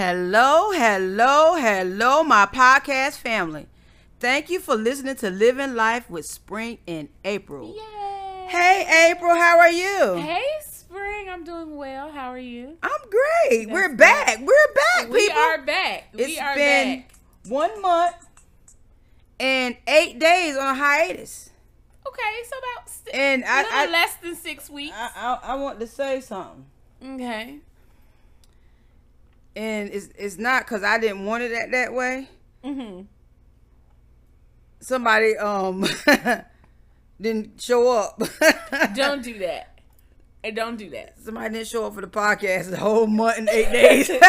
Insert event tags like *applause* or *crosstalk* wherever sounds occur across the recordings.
Hello, hello, hello, my podcast family. Thank you for listening to Living Life with Spring in April. Yay! Hey, April, how are you? Hey, Spring. I'm doing well. How are you? I'm great. That's We're good. back. We're back, We people. are back. It's we are been back. one month and eight days on hiatus. Okay, so about And I, I, less than six weeks. I, I, I want to say something. okay. And it's, it's not because I didn't want it that, that way. Mm-hmm. Somebody um *laughs* didn't show up. *laughs* Don't do that. And don't do that. Somebody didn't show up for the podcast the whole month and eight days. *laughs* but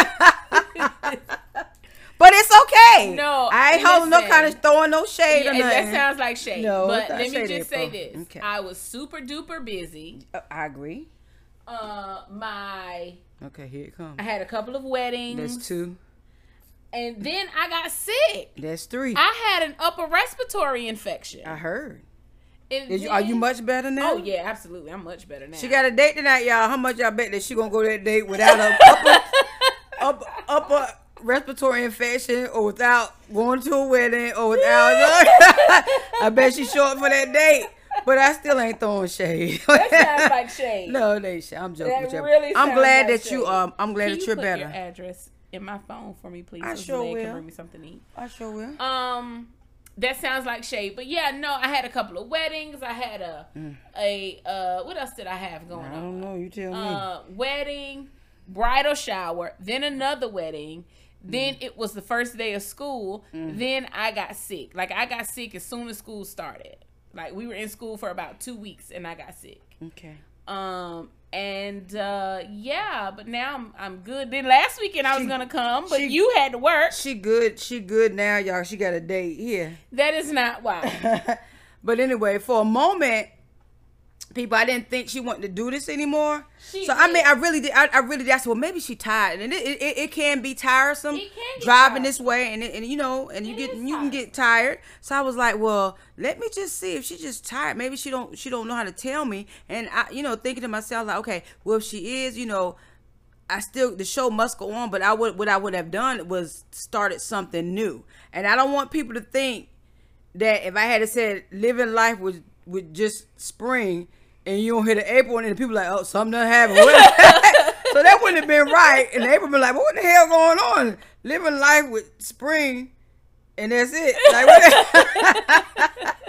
it's okay. No, I ain't holding no kind of throwing no shade Yeah, or nothing. that sounds like shade. No, but let me just say this. Okay. I was super duper busy. Uh, I agree. Uh my Okay, here it comes. I had a couple of weddings. That's two. And then I got sick. That's three. I had an upper respiratory infection. I heard. Is you, are you much better now? Oh yeah, absolutely. I'm much better now. She got a date tonight, y'all. How much y'all bet that she gonna go to that date without a upper, *laughs* upper, upper respiratory infection or without going to a wedding or without? *laughs* I bet she show up for that date, but I still ain't throwing shade. *laughs* that sounds like shade. no, shade. I'm joking. That with you. really I'm glad like that you um. I'm glad Can that you you're put better. Your address in my phone for me, please. I so sure will. Can bring me something to eat. I sure will. Um, that sounds like shade, but yeah, no, I had a couple of weddings. I had a a uh, what else did I have going on? I don't know. You tell me. Uh, wedding, bridal shower, then another wedding. Then Mm. it was the first day of school. Then I got sick. Like I got sick as soon as school started. Like we were in school for about two weeks, and I got sick. okay. Um and uh yeah, but now I'm I'm good. Then last weekend I was She- gonna come, but she- you had to work. She good. She good now, y'all. She got a date here. That is not why. *laughs* but anyway, for a moment, people, I didn't think she wanted to do this anymore. She so I did. mean, I really did. I, I really that's well, maybe she tired, and it it, it, can be tiresome can driving tiresome. this way, and it, and you know, and you It get you can get tired. So I was like, well, let me just see if she's just tired. Maybe she don't she don't know how to tell me, and I you know thinking to myself like, okay, well if she is, you know. I still the show must go on, but I would what I would have done was started something new, and I don't want people to think that if I had said living life with with just spring and you don't hit the April and then people like oh something done happened, *laughs* so that wouldn't have been right, and April been like what the hell going on living life with spring, and that's it. Like, what *laughs*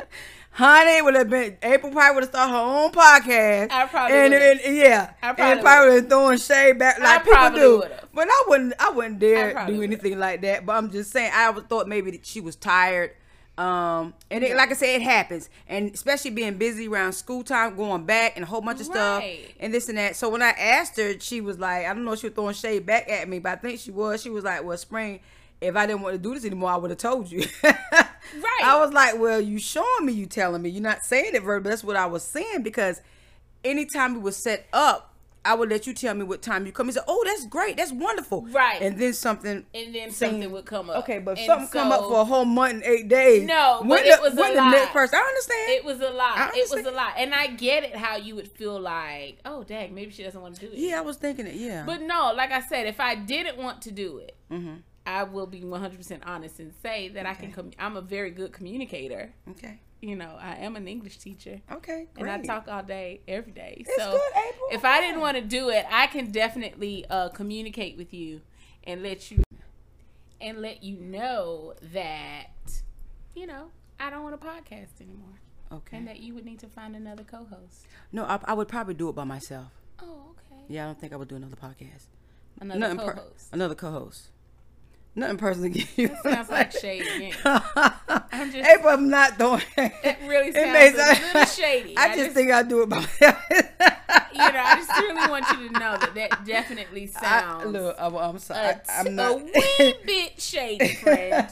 Honey would have been April probably would have started her own podcast. I probably and, would've. and- yeah, I and probably probably would have throwing shade back like people do. would've. But I wouldn't. I wouldn't dare I probably do would've. anything like that. But I'm just saying, I thought maybe that she was tired. Um, and it, like I said, it happens, and especially being busy around school time, going back and a whole bunch of stuff, Right. and this and that. So when I asked her, she was like, I don't know, if she was throwing shade back at me, but I think she was. She was like, "Well, Spring, if I didn't want to do this anymore, I would have told you." *laughs* Right. I was like, "Well, you showing me, you telling me, you're not saying it verbally. That's what I was saying because anytime it was set up." I would let you tell me what time you come. He said, "Oh, that's great. That's wonderful." Right. And then something and then Same. something would come up. Okay, but And something come up for a whole month and eight days. No, when but the, it was a when the lot. next person. I understand. It was a lot. It was a lot. And I get it how you would feel like, oh dang, maybe she doesn't want to do it. yeah, I was thinking it. Yeah, But no, like I said, if I didn't want to do it, Mhm. I will be 100% honest and say that I can. Com- I'm a very good communicator. okay, You know, I am an English teacher. okay, great. And. I talk all day, every day. It's so good, April. if I didn't want to do it, I can definitely uh, communicate with you and let you and let you know that you know I don't want a podcast anymore, Okay. and that you would need to find another co-host. no, I, I would probably do it by myself. Oh, okay. Yeah, I don't think I would do another podcast. Another Nothing co-host. another co-host. Nothing personal against you. sounds like *laughs* shady. *laughs* I'm just- I'm not doing. *laughs* It really It sounds may a sound- little shady. I, just, think I do it by myself. you know. I just really want you to know that that definitely I, sounds look, I'm, I'm sorry. a, I, am not. a wee bit shady, friend.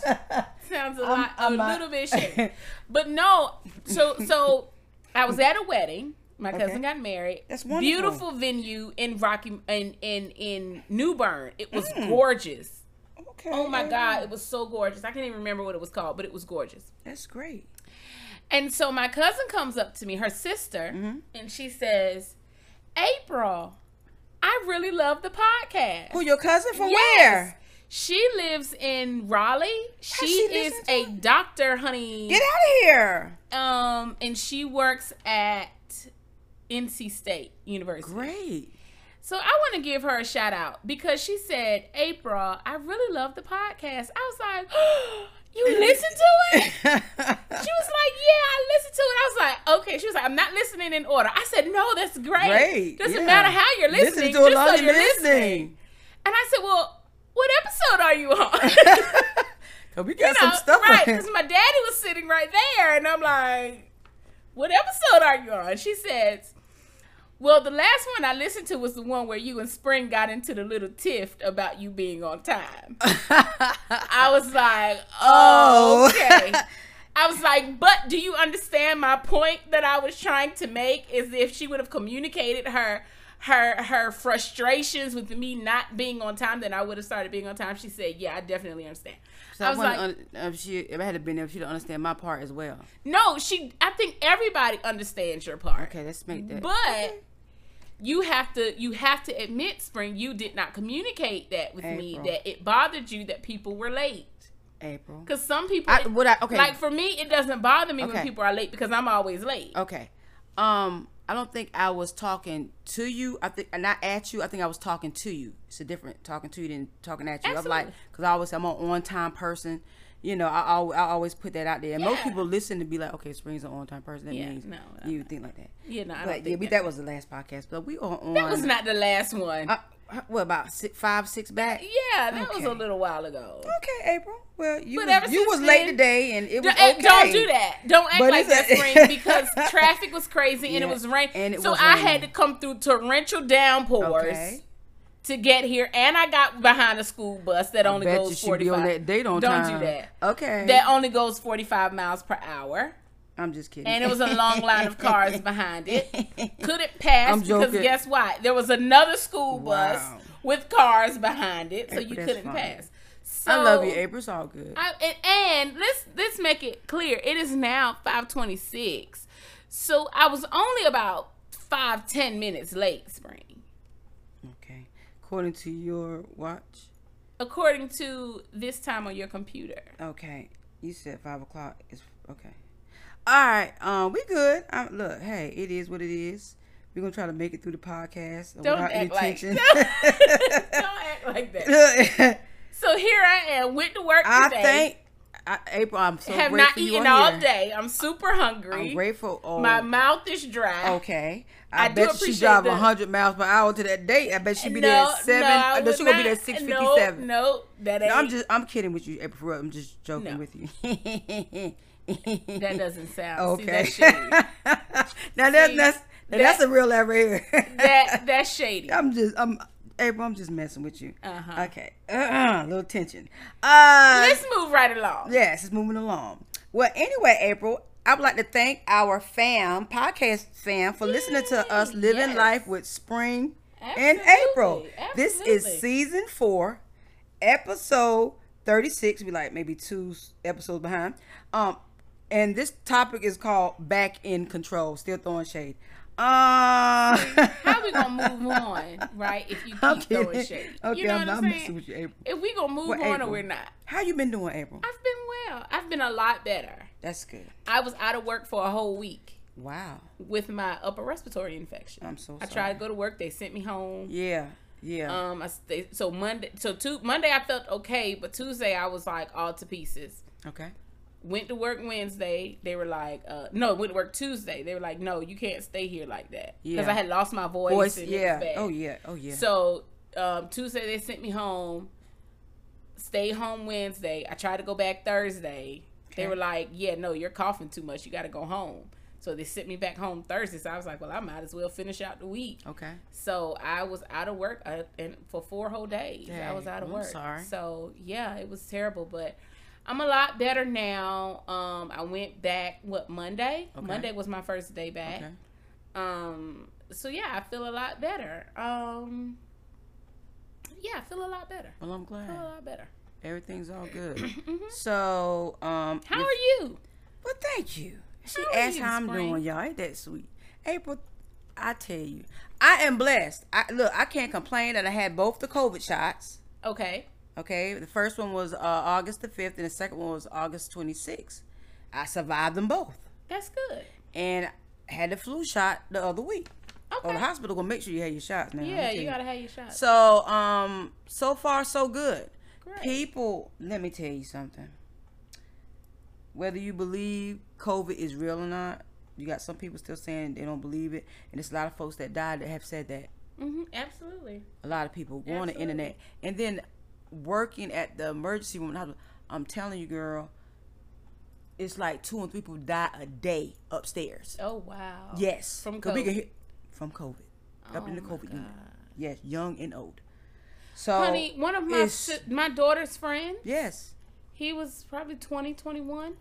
Sounds a I'm- lot, I'm a not- little bit shady. But no, so so I was at a wedding. My cousin Okay. got married. That's wonderful. Beautiful venue in Rocky in in in New Bern. It was Mm. gorgeous. Oh my god, it was so gorgeous. I can't even remember what it was called, but it was gorgeous. That's great. And so my cousin comes up to me, her sister, Mm-hmm. and she says, "April, I really love the podcast." Who your cousin from Yes. where? She lives in Raleigh. She, she is a it? doctor, honey. Get out of here. Um, and she works at NC State University. Great. So I want to give her a shout out because she said, April, I really love the podcast. I was like, *gasps* you listen to it? *laughs* She was like, yeah, I listened to it. I was like, okay. She was like, I'm not listening in order. I said, no, that's great. Great. Doesn't yeah. matter how you're listening, Listen to just so you're you're listening. And I said, well, what episode are you on? *laughs* We *laughs* got You some stuff right? Because my daddy was sitting right there, and I'm like, "What episode are you on?" She says, "Well, the last one I listened to was the one where you and Spring got into the little tiff about you being on time." *laughs* I was like, "Oh, okay." *laughs* I was like, "But do you understand my point that I was trying to make? Is if she would have communicated her." Her her frustrations with me not being on time, then I would have started being on time. She said, "Yeah, I definitely understand." So I was like, un- if she if I had been there, if she don't understand my part as well. No, she. I think everybody understands your part. Okay, let's make that. But you have to you have to admit, Spring, you did not communicate that with me. That it bothered you that people were late. April. Because some people, I, what I, okay. like for me, it doesn't bother me when people are late because I'm always late. Okay. Um, I don't think I was talking to you. I think not at you. I think I was talking to you. It's a different talking to you than talking at you. I'm like, Absolutely. because I always I'm an on time person. You know, I, al- I always put that out there. And most people listen to be like, okay, Spring's an on time person. That Yeah, means no, no, you think like that. Yeah, no, I don't But yeah, think we, that. that was the last podcast. But we are on. That was not the last one. Uh, what about six, five, six back? yeah, that was a little while ago. Okay, April. Well, you But was, you was late today, and it was Don't- okay. Don't do that. Don't act But like that, spring, because *laughs* traffic was crazy and it was rain. and it so was I had to come through torrential downpours Okay. to get here, and I got behind a school bus that only Bet goes forty on that date on Don't time. do that. Okay. That only goes forty five miles per hour, I'm just kidding. and it was a long line of cars *laughs* behind it. *laughs* Couldn't pass I'm because joking. guess what? There was another school bus Wow. with cars behind it, so you that's couldn't pass. So, I love you, April. It's all good. I, and, and let's let's make it clear. It is now five twenty six, so I was only about five ten minutes late. Spring, okay. According to your watch. according to this time on your computer. Okay. You said five o'clock. Is okay. All right. Um, we good. Um, look, hey, it is what it is. We're gonna try to make it through the podcast Don't without any act like tension. *laughs* don't act like that. *laughs* So here I am, went to work I today. think I, April. I'm so have not eaten all here. day. I'm super hungry. I'm grateful. Oh, My mouth is dry. okay. I, I do bet she drive the- 100 miles per hour to that date. I bet she be there at seven. No, would she gonna be there not- at six no. No, that ain't. I'm just I'm kidding with you, April. I'm just joking No. with you. *laughs* that doesn't sound. See, okay. that's shady. *laughs* now that's See, that's now that- that's a real right here. that *laughs* that's shady. I'm just I'm April. I'm just messing with you. Uh-huh. Okay. Uh, little tension. Uh, Let's move right along. yes, it's moving along. Well, anyway, April, I would like to thank our fam, podcast fam, for listening to us living yes. life with Spring and Absolutely, April. This is season four, episode 36. We like maybe two episodes behind. Um, and this topic is called Back in Control. Still throwing shade. Uh, How we gonna move *laughs* on, right? If you keep I'm throwing shade, Okay, you know I'm what not I'm messing saying? with you, April. If we gonna move on or we're not, How you been doing, April? I've been well. I've been a lot better. That's good. I was out of work for a whole week Wow. with my upper respiratory infection. I'm so I tried to go to work. They sent me home. Yeah. Yeah. Um, I stayed, so Monday, so two Monday I felt okay, but Tuesday I was like all to pieces. okay. Went to work Wednesday. They were like, uh, no, went to work Tuesday. They were like, no, you can't stay here like that because Yeah. I had lost my voice. Voice. and it was Yeah. Oh yeah. Oh yeah. So um, Tuesday they sent me home. Stay home Wednesday. I tried to go back Thursday. They were like, "Yeah, no, you're coughing too much. You got to go home." So they sent me back home Thursday. So I was like, "Well, I might as well finish out the week." okay. So I was out of work uh, and for four whole days. I was out of I'm work. sorry. So yeah, it was terrible, but I'm a lot better now. Um, I went back what Monday. Okay. Monday was my first day back. Okay. Um, so yeah, I feel a lot better. Um, yeah, I feel a lot better. Well, I'm I feel a lot better. everything's all good. *clears throat* Mhm. So, um, How with- are you? Well, thank you. She How asked you, how I'm Spring? doing, y'all. Ain't that sweet? April, I tell you, I am blessed. I look, I can't complain that I had both the COVID shots. Okay. Okay, the first one was uh, August the fifth, and the second one was August twenty sixth. I survived them both, That's good. and had the flu shot the other week. Oh, Okay. the hospital gonna make sure you have your shots now. yeah, you gotta have your shots. So, um, so far so good. Great. People, let me tell you something. Whether you believe COVID is real or not, you got some people still saying they don't believe it, and there's a lot of folks that died that have said that. hmm Absolutely. A lot of people go on the internet, and then working at the emergency room. I'm- telling you, girl, it's like two and three people die a day upstairs. Oh wow. Yes, From 'Cause we can COVID. from COVID, up Oh in the COVID unit. Yes, young and old. So, Honey, one of my si- my daughter's friend, yes, he was probably 20, 21.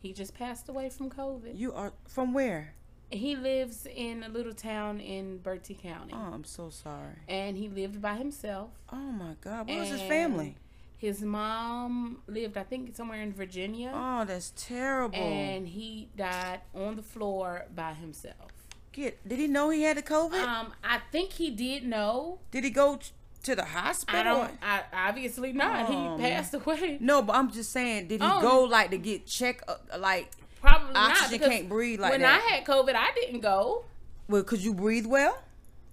He just passed away from COVID. you are from where? He lives in a little town in Bertie County. Oh, I'm so sorry. And he lived by himself. Oh my God, where was his family? His mom lived, I think, somewhere in Virginia. Oh, that's terrible. and he died on the floor by himself. Get, did he know he had the COVID? Um, I think he did know. did he go to the hospital? I don't. I obviously not. Oh, he passed away. No, but I'm just saying, did he Oh. go like to get checked? Uh, like, Probably not. Oxygen because can't breathe like when that. When I had COVID, I didn't go. well, could you breathe well?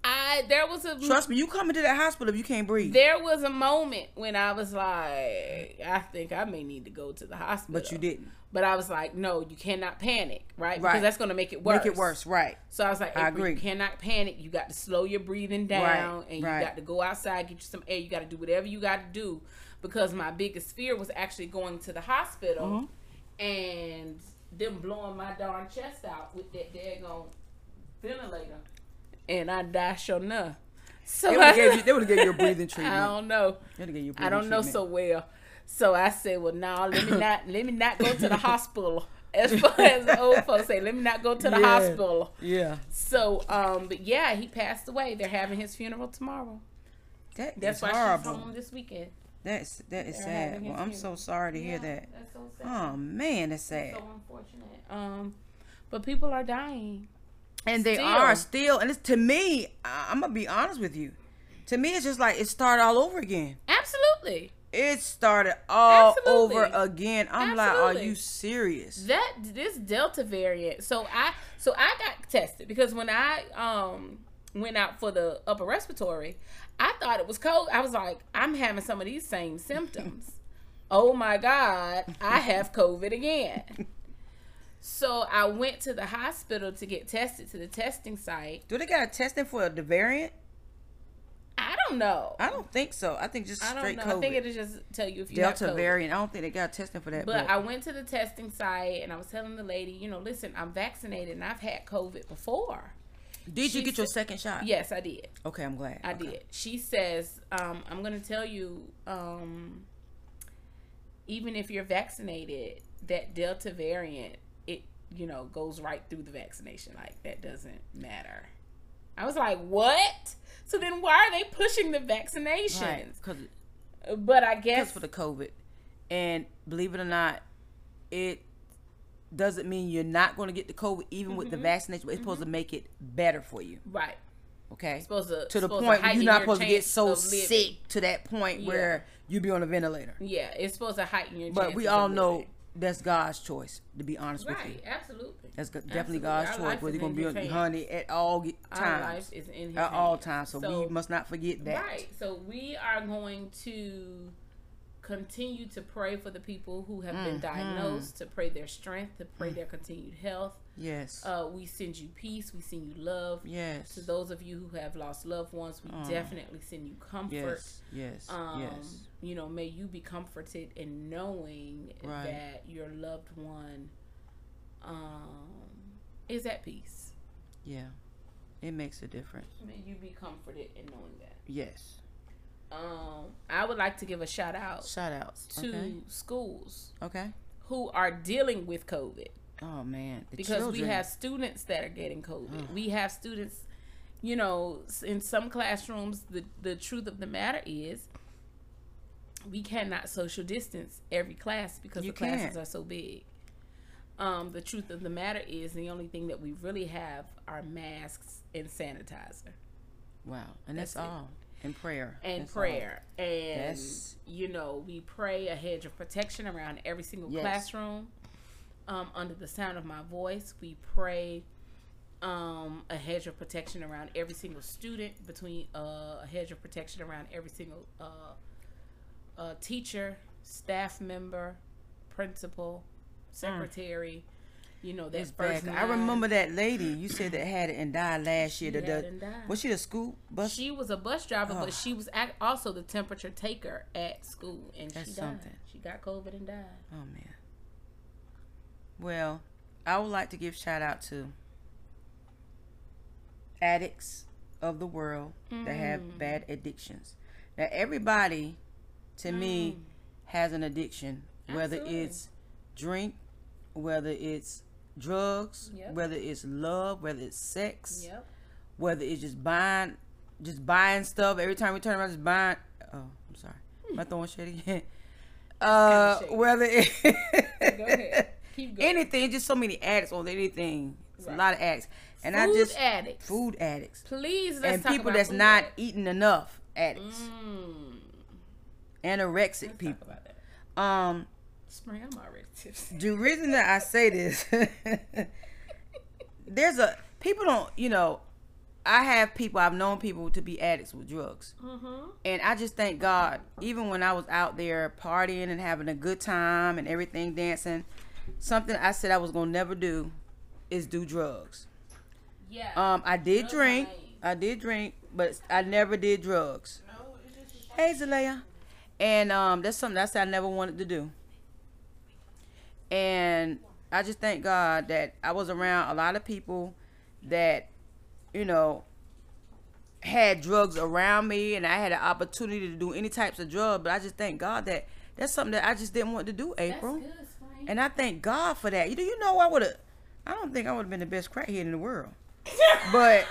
I there was a Trust me, you come into that hospital if you can't breathe. there was a moment when I was like, I think I may need to go to the hospital. but you didn't. But I was like, no, you cannot panic, right? Right. Because that's going to make it worse. Make it worse, right? So I was like, I agree. you cannot panic. You got to slow your breathing down, Right, and you right. got to go outside, get you some air. You got to do whatever you got to do because my biggest fear was actually going to the hospital Mm-hmm. and them blowing my darn chest out with that daggone ventilator, and I die sure enough. So They would have I- gave you, they would've gave you a breathing *laughs* treatment. I don't know. They gave you a I don't know treatment. so well. So I said, well, no, let me not let me not go to the *laughs* hospital. As far as the old folks say, let me not go to the Yeah. hospital. Yeah, So, um, but yeah, he passed away. They're having his funeral tomorrow. that, That's that's why she's horrible. home this weekend. That's that is sad. Well, I'm so sorry to hear that. That's so sad. Oh man, that's sad. So unfortunate. Um, but people are dying. And they are still, and it's to me. I- I'm gonna be honest with you. To me, it's just like it started all over again. Absolutely. It started all Absolutely. over again. I'm like, are you serious? that this delta variant so i so i got tested because when i um went out for the upper respiratory i thought it was cold i was like i'm having some of these same symptoms oh my god i have covid again so i went to the hospital to get tested to the testing site Do they got a testing for the variant? i don't know I don't think so. I think just straight i don't know COVID. i think it'll just tell you if you Delta variant. I don't think they got testing for that. But I went to the testing site and I was telling the lady, you know, listen, I'm vaccinated and I've had COVID before. Did you get your second shot? Yes, I did. Okay, I'm glad. I Okay. did. She says, um, I'm going to tell you, um, even if you're vaccinated, that Delta variant, it, you know, goes right through the vaccination. Like, that doesn't matter. I was like, what? So then why are they pushing the vaccinations? Right, because But I guess for the COVID, and believe it or not, it doesn't mean you're not going to get the COVID even with Mm-hmm. the vaccination. But it's supposed to make it better for you. right. Okay. Supposed to to the point where you're not your supposed to get so sick to that point Yeah. where you'd be on a ventilator. Yeah, it's supposed to heighten your. But we all know living. that's God's choice. To be honest with you, absolutely. that's definitely Absolutely. God's Our choice. Whether you're gonna be on honey at all times, life is in his at all times. So, So- we must not forget that. Right. So we are going to continue to pray for the people who have been Mhm. diagnosed, to pray their strength, to pray their continued health. Yes. Uh, we send you peace. We send you love. yes. To those of you who have lost loved ones, we Oh. definitely send you comfort. yes. Yes. Um, yes. You know, may you be comforted in knowing Right. that your loved one um, is at peace. Yeah. It makes a difference. May you be comforted in knowing that. Yes. Um, I would like to give a shout out Shout outs. to Okay. schools Okay. who are dealing with COVID Oh man. The because we have students that are getting COVID. Ugh. We have students, you know, in some classrooms, the, the truth of the matter is we cannot social distance every class because You the classes can't. are so big. Um, the truth of the matter is the only thing that we really have are masks and sanitizer. Wow. And that's, That's it. All. And prayer. and That's all. prayer. And Yes. you know, we pray a hedge of protection around every single Yes. classroom. Um, under the sound of my voice, we pray um, a hedge of protection around every single student, between uh, a hedge of protection around every single uh, uh, teacher, staff member, principal, secretary. You know, that first. I remember that lady you said that had it and died last year. She The- the- and died. was she the school bus? She was a bus driver, Oh. but she was also the temperature taker at school, and That's she died. something. She got COVID and died. Oh man. Well, I would like to give shout out to addicts of the world that Mm. have bad addictions. Now everybody to me has an addiction, whether Mm. Absolutely. it's drink, whether it's drugs, Yep. whether it's love, whether it's sex, Yep. whether it's just buying just buying stuff every time we turn around just buying oh I'm sorry. Am *laughs* I throwing shit again? Uh whether it Go ahead. Keep going. anything, just so many addicts on anything. It's Right. a lot of addicts. And food I just addicts. food addicts. Please let's and people that's not addicts. eating enough addicts. Mm, Anorexic let's people. Um Spring, I'm already tipsy. the reason that I say this *laughs* there's a people don't you know I have people I've known people to be addicts with drugs. mm-hmm. And I just thank God, even when I was out there partying and having a good time and everything dancing, something I said I was gonna never do is do drugs. Yeah. Um, I did Drugs drink, ain't- I did drink, but I never did drugs. no, Hey, Zalea. And um, that's something I said I never wanted to do. And I just thank God that I was around a lot of people that, you know, had drugs around me and I had an opportunity to do any types of drug. But I just thank God that that's something that I just didn't want to do, April. good, And I thank God for that. You do you know I would have I don't think I would have been the best crackhead in the world. *laughs* But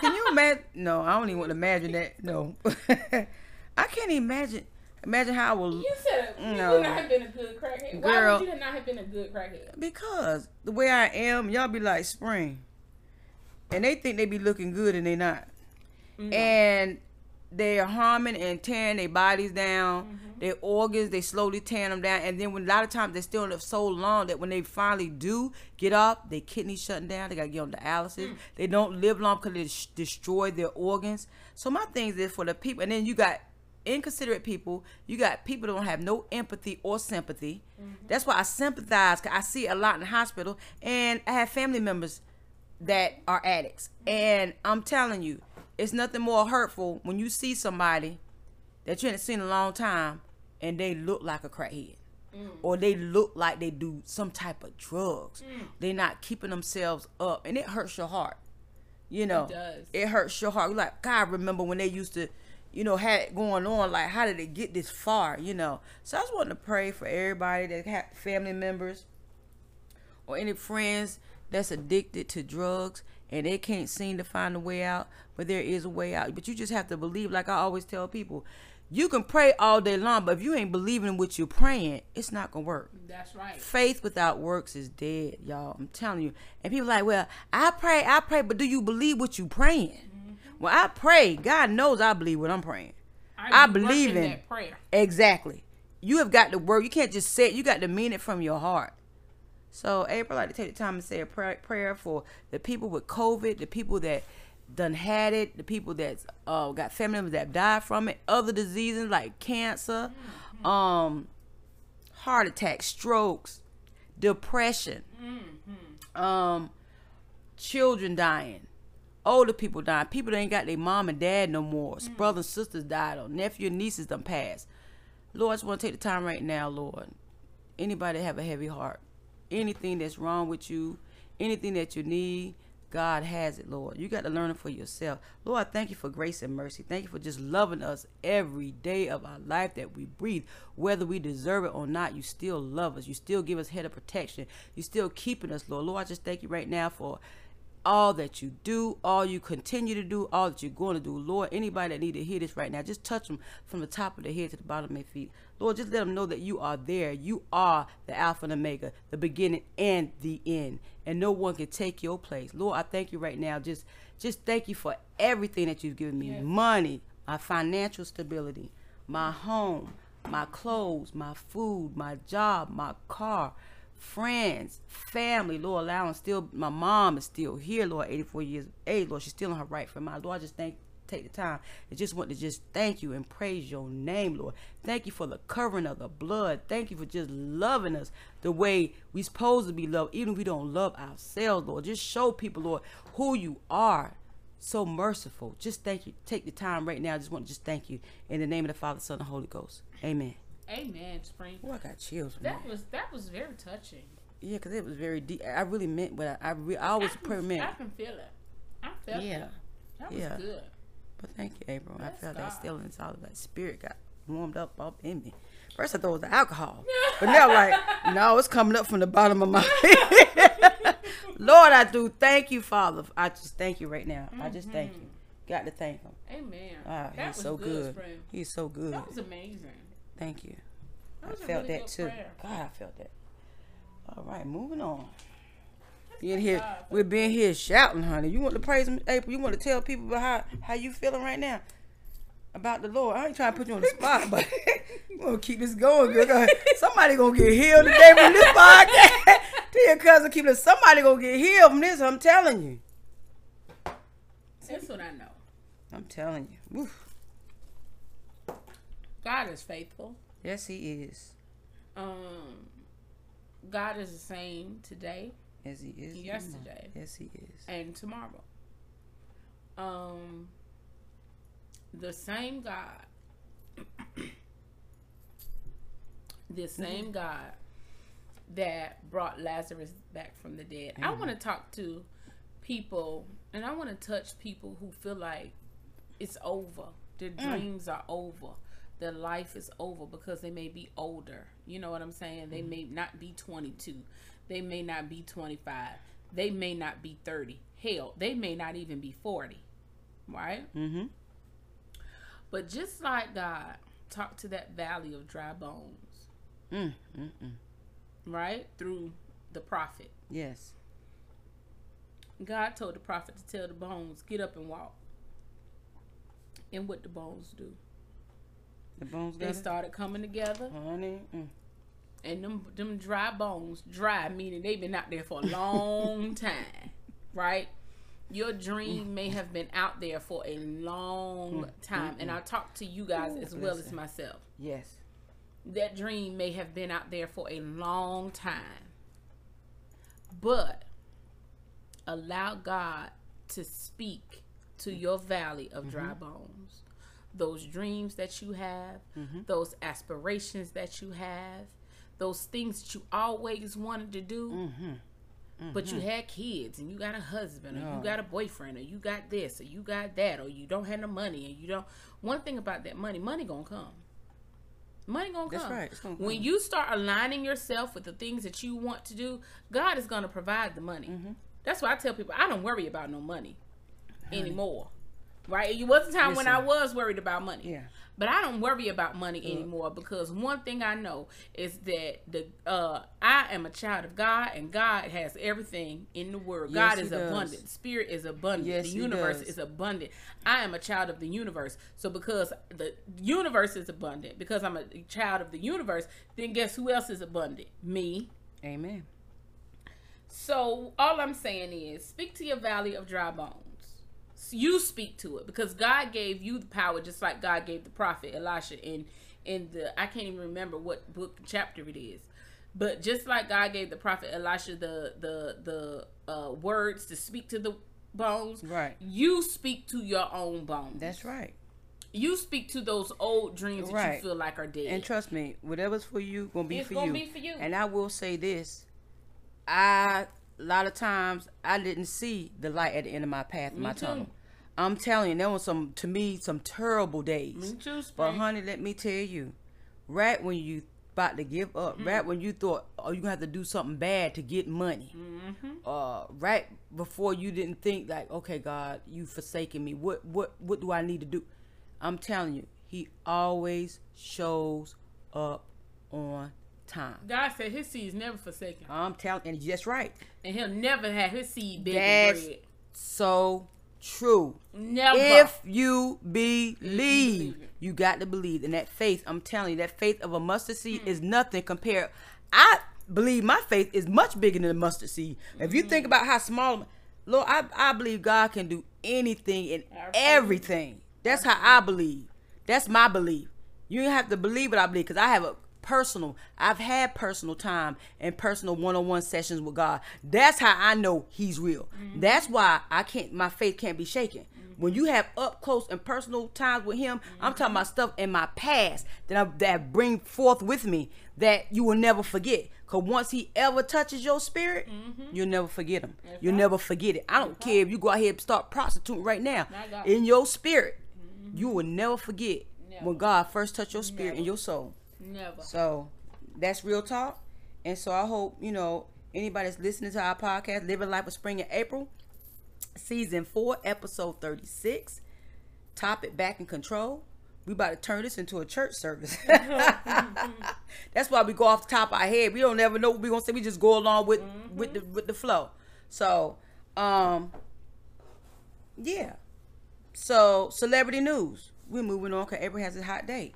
can you imagine? No, I don't even want to imagine that. No, *laughs* I can't imagine. Imagine how I will. you said you No. would not have been a good crackhead. Why would you not have been a good crackhead? Because the way I am, y'all be like spring, and they think they be looking good and they not, mm-hmm. and they are harming and tearing their bodies down, mm-hmm. their organs. They slowly tearing them down, and then when a lot of times they still live so long that when they finally do get up, their kidneys shutting down. They gotta get on dialysis. Mm. They don't live long because they des- destroy their organs. So my thing is for the people, and then you got inconsiderate people. You got people that don't have no empathy or sympathy. Mm-hmm. That's why I sympathize. Cause I see a lot in the hospital, and I have family members that are addicts. Mm-hmm. And I'm telling you, it's nothing more hurtful when you see somebody that you haven't seen in a long time, and they look like a crackhead. Mm. Or they look like they do some type of drugs. Mm. They're not keeping themselves up, and it hurts your heart. You know, does. it hurts your heart. You're like, God, remember when they used to, you know, had going on. Like, how did it get this far? You know. So I just wanted to pray for everybody that had family members or any friends that's addicted to drugs and they can't seem to find a way out, but there is a way out. But you just have to believe, like I always tell people, you can pray all day long, but if you ain't believing what you're praying, it's not gonna work. That's right. Faith without works is dead, y'all. I'm telling you. And people like, well, I pray, I pray, but do you believe what you praying? Well, I pray. God knows I believe what I'm praying. I be believe in- that prayer. Exactly. You have got to work. You can't just say it. You got to mean it from your heart. So April, I'd like to take the time and say a prayer, prayer for the people with COVID, the people that done had it, the people that uh, got family members that died from it, other diseases like cancer, um, heart attacks, strokes, depression, um, children dying, older people dying, people that ain't got their mom and dad no more, mm. brothers and sisters died, or nephew and nieces done passed. Lord, I just want to take the time right now, Lord. Anybody have a heavy heart, anything that's wrong with you, anything that you need, God has it, Lord. You got to learn it for yourself. Lord, I thank you for grace and mercy. Thank you for just loving us every day of our life that we breathe. Whether we deserve it or not, you still love us. You still give us head of protection. You still keeping us, Lord. Lord, I just thank you right now for all that you do, all you continue to do, all that you're going to do. Lord, anybody that need to hear this right now, just touch them from the top of their head to the bottom of their feet. Lord, just let them know that you are there. You are the Alpha and Omega, the beginning and the end. And no one can take your place. Lord, I thank you right now. Just just thank you for everything that you've given me. Yes. Money, my financial stability, my home, my clothes, my food, my job, my car, friends, family, Lord, allow allowing still my mom is still here, Lord, 84 years age, Lord, she's still in her right for mind. Lord, I just thank take the time and just want to just thank you and praise your name, Lord. Thank you for the covering of the blood. Thank you for just loving us the way we supposed to be loved, even if we don't love ourselves, Lord. Just show people, Lord, who you are. So merciful. Just thank you. Take the time right now. I just want to just thank you in the name of the Father, Son, and Holy Ghost. Amen. Amen, Spring. Oh, I got chills. That that. was that was very touching. Yeah, because it was very deep. I really meant what I, I, re- I always I pray can, meant. I can feel it. I felt Yeah. it. That was yeah. good. But thank you, April. I Bless felt that God. still inside of that spirit got warmed up up in me. First I thought it was the alcohol. *laughs* But now like, no, it's coming up from the bottom of my *laughs* *laughs* Lord, I do thank you, Father. I just thank you right now. I just thank you. Got to thank him. Amen. Mm-hmm. that he's was so good. Spring. He's so good. That was amazing. Thank you. I felt really that too. prayer. God, I felt that. All right, moving on. In here, God. we're being here shouting, honey. You want to praise him, April? You want to tell people about how how you feeling right now about the Lord? I ain't trying to put you on the spot, but *laughs* we gonna keep this going. Girl. Somebody gonna get healed today from this podcast. *laughs* Tell your cousin, keep it. Somebody gonna get healed from this. I'm telling you. That's what I know. I'm telling you. Woof. God is faithful. Yes, he is. Um, God is the same today as he is. Yesterday. Yes, he is. and tomorrow. Um, the same God, *coughs* the same God that brought Lazarus back from the dead. I want to talk to people, and I want to touch people who feel like it's over. Their dreams are over. Their life is over because they may be older. You know what I'm saying? They may not be 22. They may not be 25. They may not be 30. Hell, they may not even be 40. Right? Mm-hmm. But just like God talked to that valley of dry bones, Mm, mm, mm. right? Through the prophet. Yes. God told the prophet to tell the bones, get up and walk. And what the bones do? The bones They started coming together, Honey. Mm. and them them dry bones, dry meaning they've been out there for a long *laughs* time, right? Your dream mm. may have been out there for a long mm, time, and mm, I talk to you guys Ooh, as well as myself. Yes. That dream may have been out there for a long time, but allow God to speak to your valley of dry mm-hmm. bones. Those dreams that you have, mm-hmm. those aspirations that you have, those things that you always wanted to do, mm-hmm. but you mm-hmm. had kids and you got a husband or Yeah. you got a boyfriend or you got this or you got that or you don't have no money and you don't. One thing about that money, money gonna come. Money gonna That's come. right, it's gonna When come. you start aligning yourself with the things that you want to do, God is gonna provide the money. Mm-hmm. That's why I tell people I don't worry about no money anymore. Right? It was a time when I was worried about money. Yeah. But I don't worry about money anymore because one thing I know is that the uh I am a child of God and God has everything in the world. Yes, God is does. abundant. Spirit is abundant. Yes, the universe is abundant. I am a child of the universe. So because the universe is abundant, because I'm a child of the universe, then guess who else is abundant? Me. Amen. So all I'm saying is speak to your valley of dry bones. You speak to it because God gave you the power, just like God gave the prophet Elisha in in the I can't even remember what book chapter it is, but just like God gave the prophet Elisha the the the uh, words to speak to the bones, Right. You speak to your own bones. That's right. You speak to those old dreams that you feel like are dead. And trust me, whatever's for you, gonna be It's for gonna you. be for you. And I will say this: I a lot of times I didn't see the light at the end of my path, my too. tunnel. I'm telling you, there was some to me some terrible days. Me too, But honey, let me tell you, right when you about to give up, right Mm-hmm. when you thought, oh, you gonna have to do something bad to get money, Mm-hmm. uh, right before you didn't think like, okay, God, you forsaken me. What what what do I need to do? I'm telling you, He always shows up on time. God said His seed is never forsaken. I'm telling, and that's right. And he'll never have his seed big That's and bread. so true. Never. If you believe, believe you got to believe. And that faith, I'm telling you, that faith of a mustard seed Hmm. is nothing compared. I believe my faith is much bigger than a mustard seed. If you think about how small, Lord, I, I believe God can do anything and Absolutely. everything. That's how I believe. That's my belief. You have to believe what I believe because I have a personal, I've had personal time and personal one on one sessions with God. That's how I know He's real. That's why I can't, my faith can't be shaken. When you have up close and personal times with Him, I'm talking about stuff in my past that I, that bring forth with me that you will never forget. Cause once He ever touches your spirit, you'll never forget Him. You'll right. never forget it. I don't care if you go out here and start prostituting right now. In your spirit, you will never forget when God first touched your spirit Never. and your soul. Never. So that's real talk. And so I hope, you know, anybody that's listening to our podcast, Living Life with Spring in April, season four, episode 36, topic back in control. We about to turn this into a church service. *laughs* *laughs* That's why we go off the top of our head. We don't never know what we're gonna say. We just go along with with the with the flow. So, um, yeah. So celebrity news. We're moving on because April has a hot date.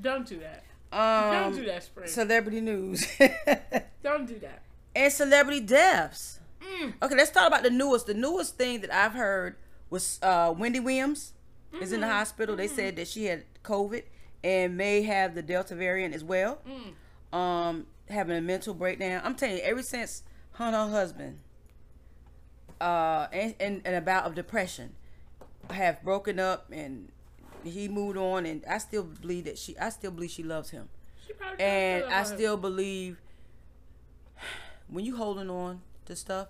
Don't do that. Um, Don't do that, Spring. Celebrity news *laughs* Don't do that. and celebrity deaths. Mm. Okay, let's talk about the newest. The newest thing that I've heard was uh, Wendy Williams is in Mm-hmm. the hospital. They said that she had COVID and may have the Delta variant as well. Mm. Um, having a mental breakdown. I'm telling you, ever since her and her husband, uh, and, and, and about of depression, have broken up and he moved on, and I still believe that she, I still believe she loves him She probably and I still believe when you holding on to stuff,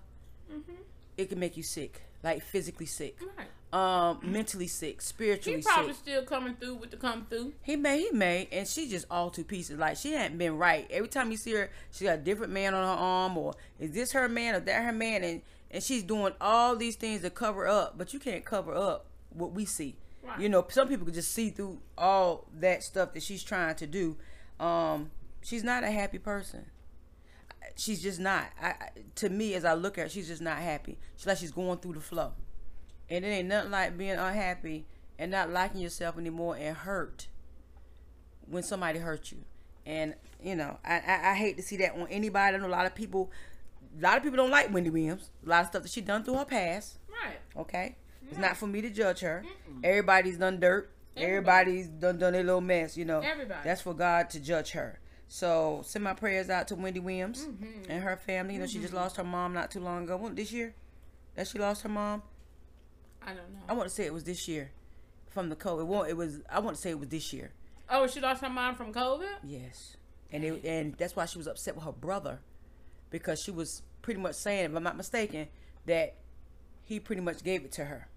Mhm. it can make you sick, like physically sick, Right. um, mentally sick, spiritually sick. He probably sick. still coming through with the come through. He may, he may, and she just all two pieces. Like she hadn't been right. Every time you see her, she got a different man on her arm, or is this her man or that her man, and and she's doing all these things to cover up, but you can't cover up what we see. Right. You know, some people can just see through all that stuff that she's trying to do. Um, she's not a happy person. She's just not. I, I to me, as I look at her, she's just not happy. She's like she's going through the flow, and it ain't nothing like being unhappy and not liking yourself anymore and hurt when somebody hurt you. And you know, I, I, I hate to see that on anybody. I know a lot of people. A lot of people don't like Wendy Williams. A lot of stuff that she done through her past. Right. Okay, it's not for me to judge her. Everybody's done dirt. Everybody's done done their little mess. You know, Everybody. That's for God to judge her. So send my prayers out to Wendy Williams Mm-hmm. and her family. You know, she just lost her mom not too long ago. This year, that she lost her mom. I don't know. I want to say it was this year, from the COVID. It, it was. I want to say it was this year. Oh, she lost her mom from COVID. Yes, and it, and that's why she was upset with her brother, because she was pretty much saying, if I'm not mistaken, that he pretty much gave it to her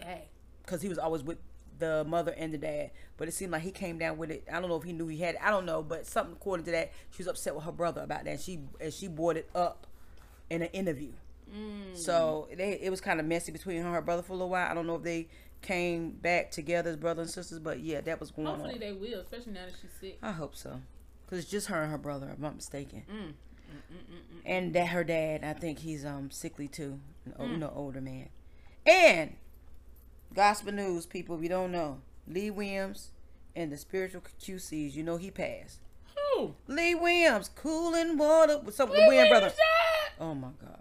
Dang. because he was always with the mother and the dad. But it seemed like he came down with it. I don't know if he knew he had it. I don't know, but something according to that, she was upset with her brother about that. And she and she brought it up in an interview. Mm. So they, it was kind of messy between her and her brother for a little while. I don't know if they came back together as brother and sisters, but yeah, that was going Hopefully on. they will, especially now that she's sick. I hope so. Because it's just her and her brother, if I'm not mistaken. Mm. And that her dad, I think he's um sickly too. An Mm. Older man. And gospel news, people, if you don't know, Lee Williams and the spiritual QCs, you know he passed. Who? Lee Williams, cooling water. What's up with Lee the Williams brother? Oh my God.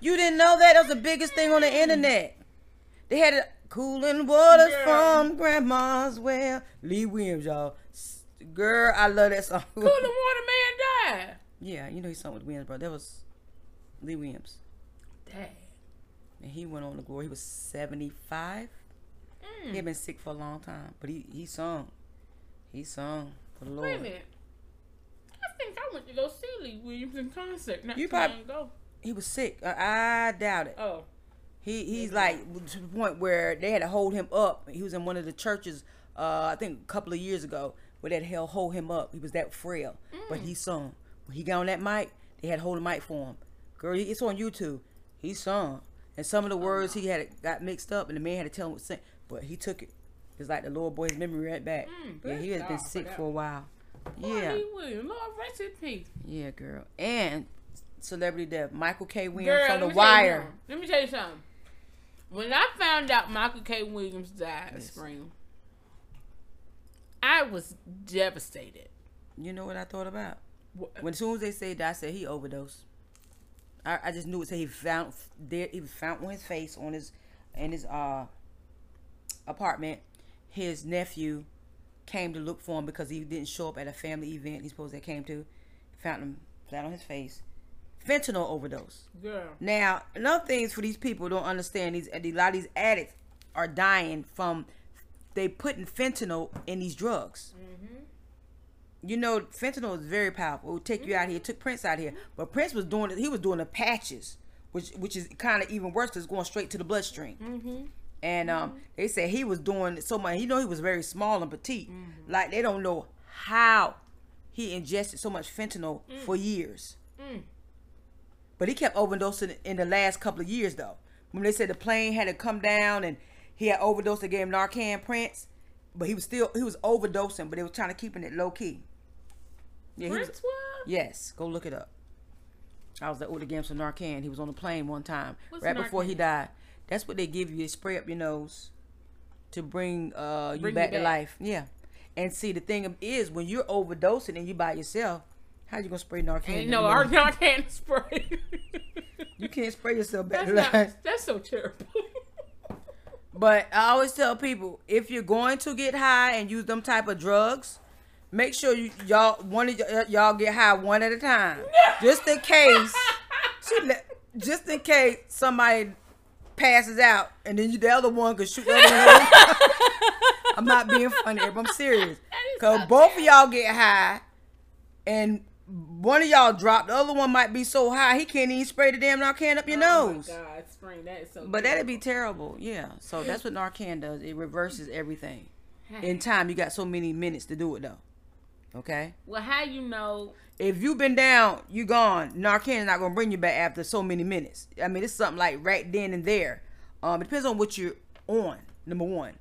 You didn't know that? That was the biggest thing on the internet. They had it cooling waters Girl. from grandma's well. Lee Williams, y'all. Girl, I love that song. Cooling *laughs* Water Man died. Yeah, you know he's sung with Williams, bro. That was Lee Williams. Dang. And he went on to glory. He was 75. Mm. He had been sick for a long time. But he, he sung. He sung for the Lord. Wait a minute. I think I went to go see Lee Williams in concert not You too long prob- ago. He was sick. I, I doubt it. Oh. He he's like to the point where they had to hold him up. He was in one of the churches, uh, I think a couple of years ago, where they had to hold him up. He was that frail, but he sung. When he got on that mic, they had to hold the mic for him. Girl, it's on YouTube. He sung, and some of the words he had got mixed up, and the man had to tell him what to sing. But he took it. It's like the Lord his memory right back. Mm, yeah, he has been God for sick for a while. Boy, Yeah, Williams. Lord rest in peace. yeah, girl. And celebrity death, Michael K. Williams Girl, from The me tell you Wire. Let me tell you something. When I found out Michael K. Williams died Yes. spring, I was devastated. You know what I thought about? Wh- When as soon as they said that, I said he overdosed. I, I just knew it. Said he found there. He was found on his face on his and his uh apartment. His nephew came to look for him because he didn't show up at a family event he's supposed to came to. Found him flat on his face. Fentanyl overdose. Girl. Now, another things for these people don't understand these a lot of these addicts are dying from they putting fentanyl in these drugs. Mm-hmm. You know, fentanyl is very powerful. It will take you out here. It took Prince out here, but Prince was doing it. He was doing the patches, which which is kind of even worse because it's going straight to the bloodstream. Mm-hmm. And um, mm-hmm. they said he was doing so much. You know, he was very small and petite. Mm-hmm. Like they don't know how he ingested so much fentanyl mm. for years. Mm. But he kept overdosing in the last couple of years, though. When they said the plane had to come down and he had overdosed, they gave him Narcan Prince, but he was still he was overdosing, but they was trying to keeping it low key. Yeah, was, Prince was? yes, go look it up. I was they gave him some Narcan. He was on the plane one time, What's right before he died. That's what they give you. They spray up your nose to bring uh you Bring you back to back. life. Yeah, and see the thing is when you're overdosing and you by yourself, how you gonna spray Narcan? No our can't spray. *laughs* You can't spray yourself back that's, to not, life. that's so terrible. *laughs* But I always tell people if you're going to get high and use them type of drugs, make sure you y'all one of y- y'all get high one at a time, *laughs* just in case. She just in case somebody passes out and then you the other one could shoot the other one. *laughs* I'm not being funny, but I'm serious. Cause both of y'all get high, and one of y'all drop. The other one might be so high he can't even spray the damn Narcan up your Oh nose. God, spring that is so. But that'd be terrible. Yeah. So that's what Narcan does. It reverses everything. *laughs* In time, you got so many minutes to do it though. Okay. well, how you know? If you've been down, you gone. Narcan is not gonna bring you back after so many minutes. I mean, it's something like right then and there. Um, it depends on what you're on. Number one,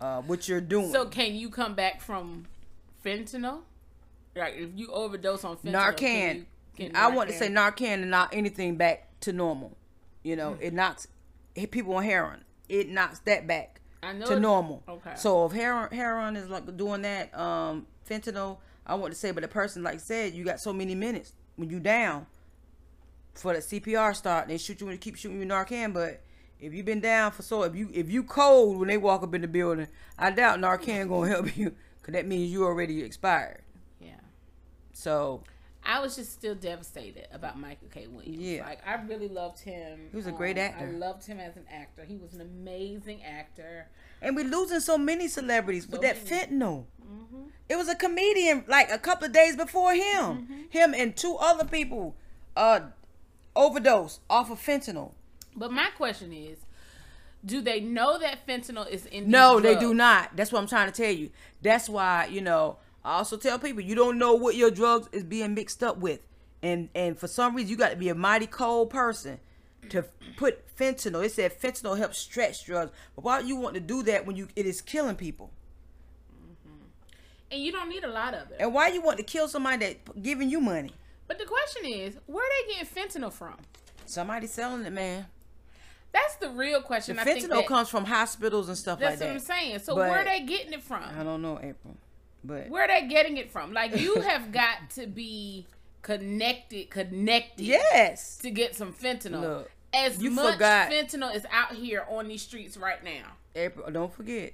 uh, what you're doing. So can you come back from fentanyl? Like if you overdose on fentanyl, Narcan. Can you, can I want to say Narcan and not anything back to normal. You know, Mm. it knocks hit people on heroin. It knocks that back I know to normal. Okay. So if heroin, heroin is like doing that, um, fentanyl, I want to say, but the person like said, you got so many minutes when you down for the CPR start. They shoot you and keep shooting you Narcan, but if you've been down for so if you if you cold when they walk up in the building, I doubt Narcan gonna help *laughs* you because that means you already expired. yeah. So I was just still devastated about Michael K. Williams. Yeah. Like I really loved him. He was a great Um, actor. I loved him as an actor. He was an amazing actor. And we're losing so many celebrities with that many. fentanyl. It was a comedian like a couple of days before him. Him and two other people uh overdose off of fentanyl. But my question is, do they know that fentanyl is in? No, they do not. That's what I'm trying to tell you. That's why, you know, I also tell people you don't know what your drugs is being mixed up with. And and for some reason you got to be a mighty cold person to put fentanyl. They said fentanyl helps stretch drugs. But why you want to do that when you it is killing people? And you don't need a lot of it. And why you want to kill somebody that giving you money? But the question is, where are they getting fentanyl from? Somebody selling it, man. That's the real The question. I think fentanyl comes from hospitals and stuff like that. That's what. I'm saying. So But- where are they getting it from? I don't know, April. But Where are they getting it from? Like you have *laughs* got to be connected, connected. yes. To get some fentanyl. Look, as you much forgot- fentanyl is out here on these streets right now. April, don't forget,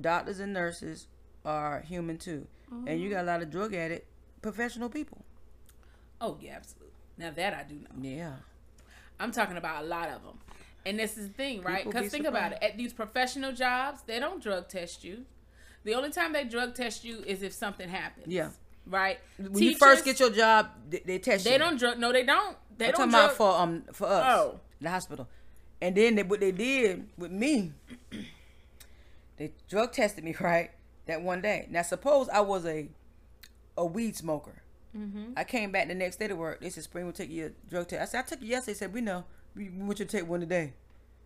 doctors and nurses are human too. And Mm-hmm. you got a lot of drug addict professional people. Oh yeah, absolutely. Now that I do know. Yeah. I'm talking about a lot of them. And this is the thing, right? Because be think about it. At these professional jobs, they don't drug test you. The only time they drug test you is if something happens. Yeah. Right? When you first get your job, they, they test you. They don't drug. No, they don't. They I'm don't talking drug. about for um for us. Oh. The hospital. And then they, what they did with me, they drug tested me *laughs* right that one day. Now suppose I was a a weed smoker. Mm-hmm. I came back the next day to work. They said Spring will take your drug test. I said I took it yesterday. They said we know. We we want you to take one today.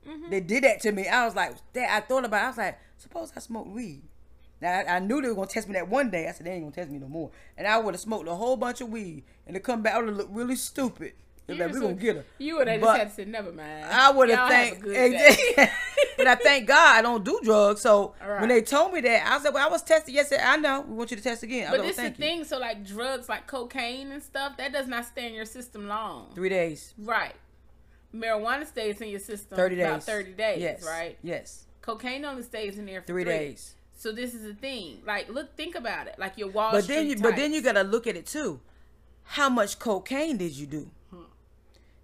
Mm-hmm. They did that to me. I was like, that. I thought about. it. I was like, suppose I smoked weed. Now I, I knew they were gonna test me that one day. I said they ain't gonna test me no more. And I would have smoked a whole bunch of weed, and to come back, I would have looked really stupid. They're like, we gonna get her. You would have just had to say, never mind. I would have have a thank, good *laughs* but I thank God I don't do drugs. So Right. when they told me that, I said, "Well, I was tested yesterday. I know. We want you to test again." But this is the you. thing. So like drugs, like cocaine and stuff, that does not stay in your system long. Three days, Right. Marijuana stays in your system thirty days, about thirty days. Yes, Right. Yes, Cocaine only stays in there for three, three, days. So this is the thing. Like, look, think about it. Like your Wall But Street then, you, but then you gotta look at it too. How much cocaine did you do? Hmm.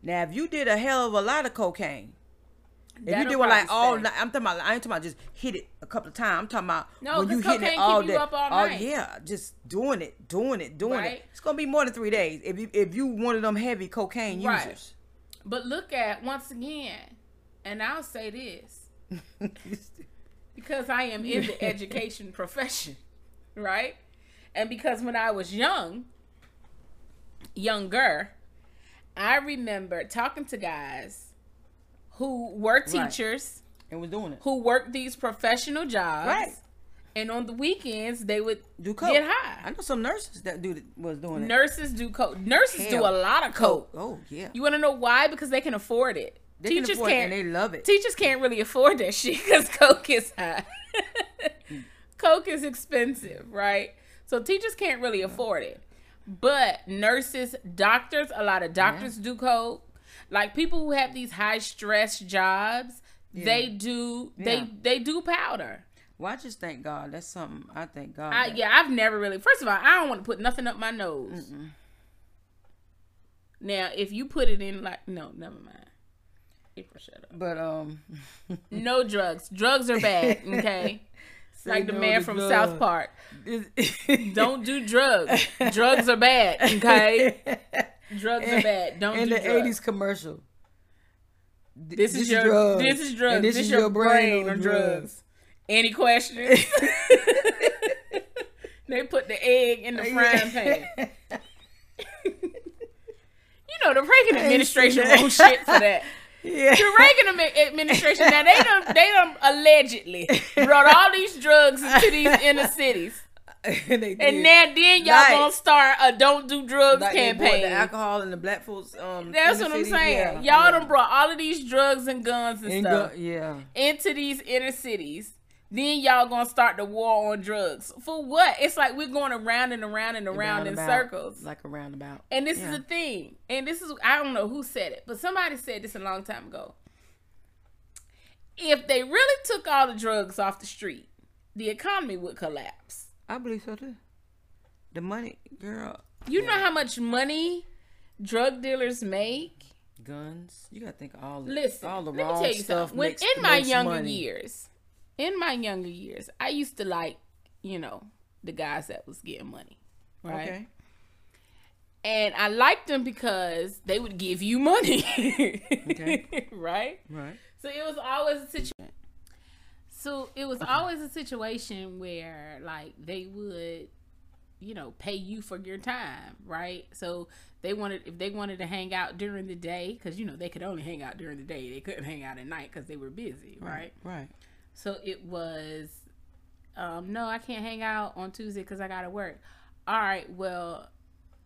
Now, if you did a hell of a lot of cocaine, if you That'll did one like all night, I'm talking about. I ain't talking about just hit it a couple of times. I'm talking about No, when you hitting it cocaine all you day. up all oh yeah, just doing it, doing it, doing Right. it. It's gonna be more than three days if you if you one of them heavy cocaine Right. users. But look at once again, and I'll say this *laughs* because I am in the *laughs* education profession, right? And because when I was young, younger, I remember talking to guys who were Right. teachers, and was doing it. who worked these professional jobs. Right. And on the weekends, they would Do coke. get high. I know some nurses that do was doing it. Nurses do coke. Nurses do a lot of coke. Oh yeah, You want to know why? Because they can afford it. They Teachers it can't. and they love it. Teachers can't really afford that shit because *laughs* coke is high. *laughs* coke is expensive, right? So teachers can't really afford it. But nurses, doctors, a lot of doctors do coke. Like people who have these high stress jobs, they do Yeah. they they do powder. Well, I just thank God. That's something I thank God. I, yeah, I've never really. First of all, I don't want to put nothing up my nose. Now, if you put it in, like, no, never mind. April, shut up. But um, *laughs* No drugs. Drugs are bad. Okay, *laughs* like the no man from drugs. South Park. *laughs* Don't do drugs. drugs are bad. Okay, drugs are bad. Don't do drugs. in do the drugs. '80s commercial. This, is your drugs. this is drugs. And this, is your, brain, on drugs. Any questions? they put the egg in the frying pan. You know the Reagan administration won't shit for that. Yeah. The Reagan administration now they don't they don't allegedly brought all these drugs into these *laughs* inner cities, *laughs* and and now then y'all Right. gonna start a "Don't Do Drugs" Like campaign. the alcohol and the black folks. Um, That's what I'm saying. Yeah, Y'all yeah. done brought all of these drugs and guns and, And stuff go- yeah. into these inner cities. Then y'all gonna start the war on drugs for what? It's like we're going around and around and around in circles. like a roundabout. And this Yeah. is the thing. And this is I don't know who said it, but somebody said this a long time ago. If they really took all the drugs off the street, the economy would collapse. I believe so too. The money, girl, You know how much money drug dealers make? guns. You gotta think of all the Listen, all the let me wrong tell you stuff. something. When makes in my younger money. years, in my younger years, I used to like, you know, the guys that was getting money, right? Okay. And I liked them because they would give you money, Okay. *laughs* right? Right. So it was always a situation. So it was always a situation where like they would, you know, pay you for your time, right? So they wanted if they wanted to hang out during the day because you know they could only hang out during the day. They couldn't hang out at night because they were busy, right? Right. So it was, um, no, I can't hang out on Tuesday because I gotta work. All right, well,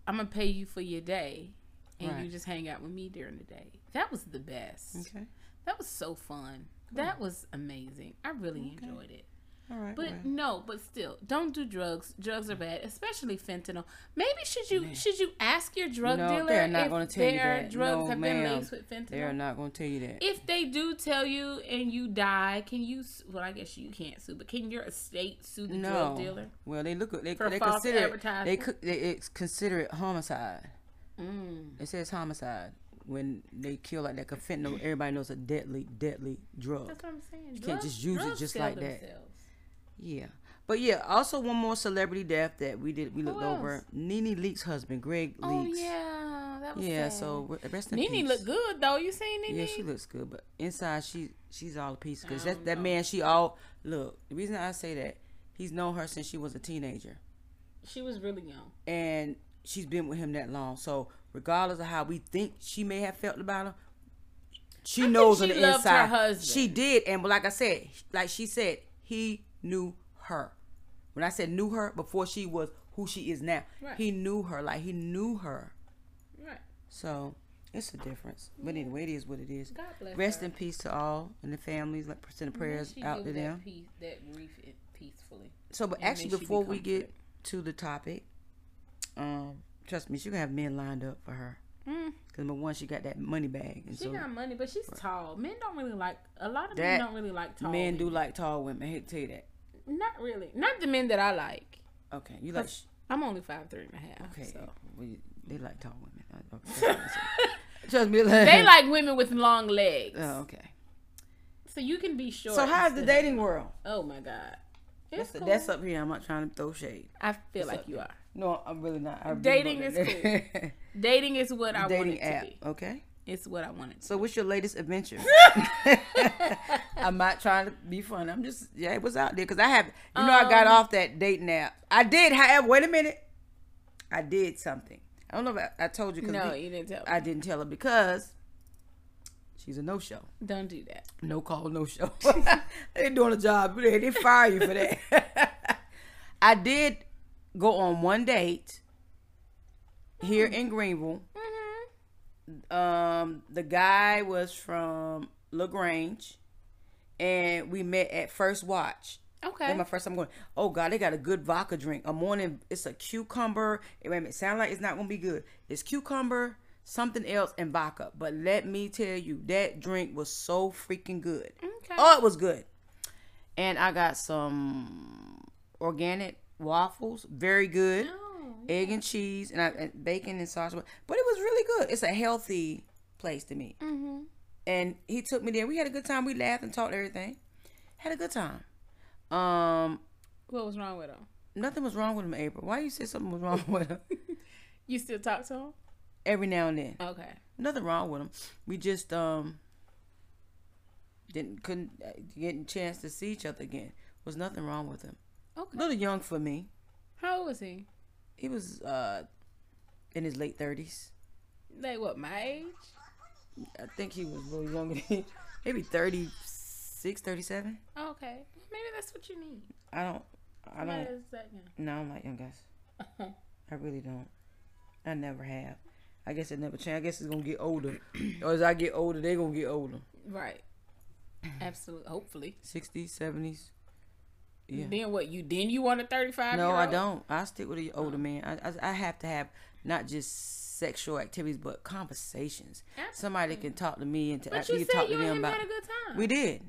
I'm gonna pay you for your day, and Right. you just hang out with me during the day. That was the best. Okay. That was so fun. That was amazing. I really enjoyed it. All right. But well. no, but still, don't do drugs. Drugs are bad, especially fentanyl. Maybe should you should you ask your drug no, dealer they're not if going to tell you that. drugs no, have ma'am. been laced with fentanyl? They are not going to tell you that. If they do tell you and you die, can you? Well, I guess you can't sue, but can your estate sue the no. drug dealer? Well, they look. They, For they false consider it, they, advertisement? they it's consider it homicide. Mm. It says homicide when they kill like that. 'cause fentanyl, everybody knows a deadly, deadly drug. That's what I'm saying. You can't just use it just like that. Yeah. But yeah, also one more celebrity death that we did we looked over. Nene Leakes' husband, Greg Oh yeah, that was Yeah, sad. so re- rest in Nene peace. look good though. You seen Nene? Yeah, she looks good, but inside she she's all a piece. Cause that don't that man, she all look. The reason I say that he's known her since she was a teenager, She was really young. and she's been with him that long. So regardless of how we think she may have felt about him, she I knows she on the inside husband. she did. And like I said, like she said, he knew her. When I said knew her before she was who she is now, Right. he knew her. Like he knew her. Right. So It's a difference. But anyway, it is what it is. God bless Rest her. in peace to all and the families. Like send the prayers out to them. That, peace, that grief peacefully. So, but and actually, before we get to the topic, um, trust me, she gonna have men lined up for her. Mm. Cause number one, she got that money bag, and She so got money, but she's tall. Men don't really like. A lot of men don't really like tall. men do like tall women. I hate to tell you that. Not really. Not the men that I like. Okay, you like I'm only five three and a half. okay? So. you- they like tall women. I- okay, that's what I said. *laughs* trust me, like, They like women with long legs. Oh, okay. So you can be short. So how's the dating world? Oh my god. It's That's, cool. that's up here. I'm not trying to throw shade. I feel like you there. are. No, I'm really not. I Dating want is that. *laughs* Dating is what I want dating it to app. be. Okay. It's what I wanted. So what's your latest adventure? *laughs* *laughs* I'm not trying to be funny. I'm just yeah, it was out there because I have you know I got Um, off that dating app. I did, however, wait a minute. I did something. I don't know if I, I told you No, you didn't tell me. I didn't tell her because she's a no show, Don't do that. no call, no show. *laughs* they doing a job. They they fire you for that. I did go on one date here in Greenville. Um the guy was from LaGrange and we met at First Watch. Okay. My first time going. Oh god they got a good vodka drink. A morning it's a cucumber. It, wait a minute, sound like it's not gonna be good. It's cucumber something else and vodka. But let me tell you that drink was so freaking good. Okay. oh it was good. And i got some organic waffles. Very good. Oh. Egg and cheese and, I, and bacon and sausage. But it was really good. It's a healthy place to me. Mm-hmm. And he took me there. We had a good time. We laughed and talked everything. Had a good time. Um, What was wrong with him? nothing was wrong with him, April. Why you say something was wrong with him? *laughs* You still talk to him? Every now and then, Okay. nothing wrong with him. We just um didn't couldn't uh, get a chance to see each other again. Was nothing wrong with him. Okay. A little young for me. How old was he? He was uh in his late thirties. Like what? My age? I think he was a little younger than. Maybe 36, 37. Okay. Maybe that's what you need. I don't, I don't, is that young? no, I'm like young guys. I really don't. I never have. I guess it never changed. I guess it's going to get older. *clears throat* or as I get older, they're going to get older. right. Absolutely. Hopefully. 60s, 70s. Yeah. Then what? You then you want a thirty five? No, I don't. I stick with an oh. older man. I, I, I have to have not just sexual activities, but conversations. Somebody can talk to me and to, But you said talk you to them him about. had a good time. We did.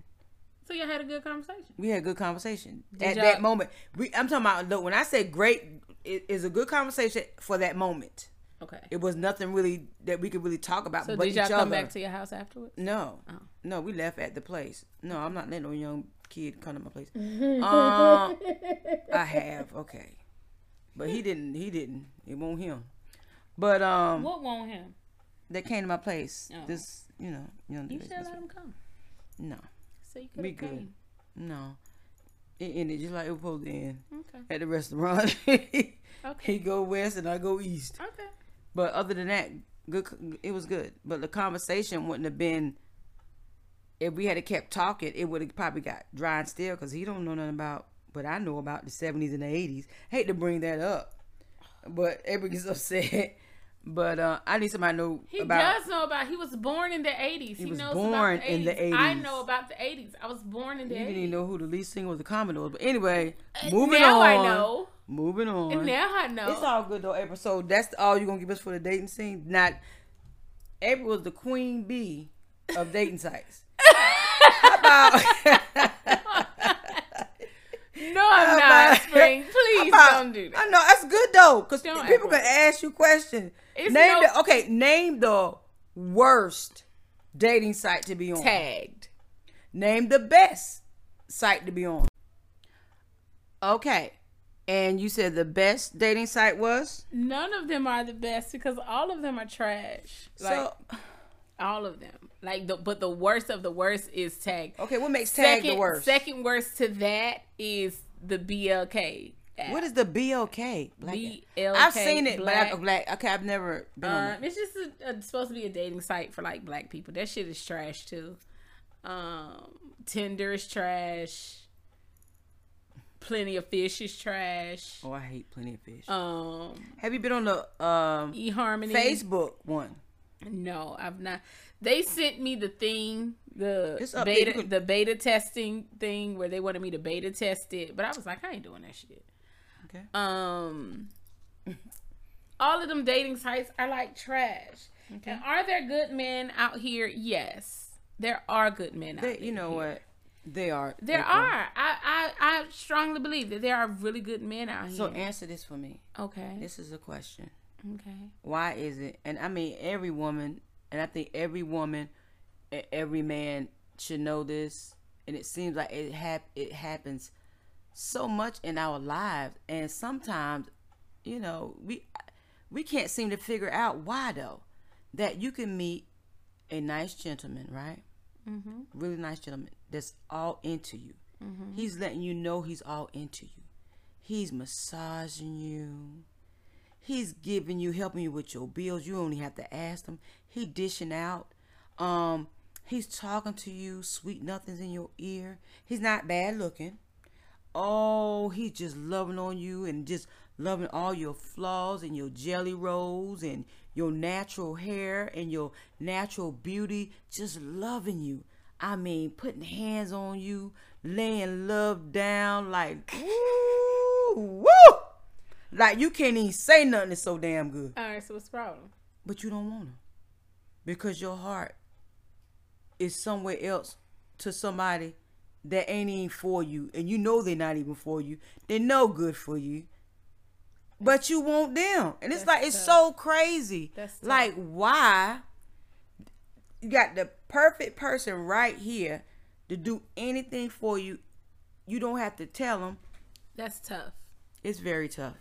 so you had a good conversation. We had a good conversation Did at y'all- that moment. We, I'm talking about look, when I say great, it is a good conversation for that moment. Okay. It was nothing really that we could really talk about. So but did y'all come other. back to your house afterwards? No, Oh. no, we left at the place. No, I'm not letting no young kid come to my place. um, I have *laughs* okay, but he didn't. He didn't. It won't him. But um, What won't him? That came to my place. Oh. This, you know, young. You this- should this- let him come. No, So you could We have good. came. no. It ended just like it was supposed to end Okay. at the restaurant. *laughs* Okay. he go west and I go east. Okay. But other than that, good. It was good. But the conversation wouldn't have been. If we had kept talking, it would have probably got dry and still because he don't know nothing about. But I know about the seventies and the eighties. Hate to bring that up, but everybody gets upset. *laughs* But uh, I need somebody to know He about. does know about. He was born in the eighties. He, was knows born about the 80s. in the I know about the eighties. I was born in the You didn't even know who the lead singer was, the Commodores. But anyway, moving now on. I know. Moving on. And now I know. It's all good though, April. So that's all you're gonna give us for the dating scene. Not April was the queen bee of dating *laughs* sites. *laughs* No, I'm not. Spring, please about- don't do that. I know that's good though, because people can ask you questions. It's name no- the okay. Name the worst dating site to be on. Tagged. Name the best site to be on. Okay, and you said the best dating site was None of them are the best because all of them are trash. Like so. all of them. Like the but the worst of the worst is tag. Okay, what makes tag second, the worst? Second worst to that is the BLK. App. What is the BLK? Black- BLK? I've seen it, black. but I, black. Okay, I've never been on Um, it. it's just a, a, supposed to be a dating site for like black people. That shit is trash too. Um, Tinder is trash. Plenty of fish is trash. Oh, I hate plenty of fish. Um, Have you been on the um, eHarmony. Facebook one? No, I've not. They sent me the thing, the It's up there. beta, can- the beta testing thing where they wanted me to beta test it, but I was like, I ain't doing that shit. Okay. Um, *laughs* all of them dating sites are like trash. Okay. And are there good men out here? Yes, there are good men out They, there. you know what? They are. There April. are. I, I I strongly believe that there are really good men out here. So answer this for me. okay. This is a question. Okay. Why is it? And I mean, every woman, and I think every woman, and every man should know this. And it seems like it hap- it happens so much in our lives, and sometimes, you know, we we can't seem to figure out why though. That you can meet a nice gentleman, right? Mm-hmm. really nice gentleman that's all into you. He's letting you know he's all into you. He's massaging you. He's giving you, helping you with your bills. You only have to ask him. He dishing out. Um, he's talking to you, sweet nothings in your ear. He's not bad looking. Oh, he's just loving on you and just loving all your flaws and your jelly rolls and your natural hair and your natural beauty. Just loving you. I mean, putting hands on you, laying love down like *laughs* woo, woo. Like you can't even say nothing. It's so damn good. All right. So what's the problem? But you don't want to. Because your heart is somewhere else to somebody that ain't even for you. And you know they're not even for you. They're no good for you. But you want them. And it's That's like, it's tough. so crazy. That's tough. like, why? You got the perfect person right here to do anything for you. You don't have to tell them. That's tough. It's very tough.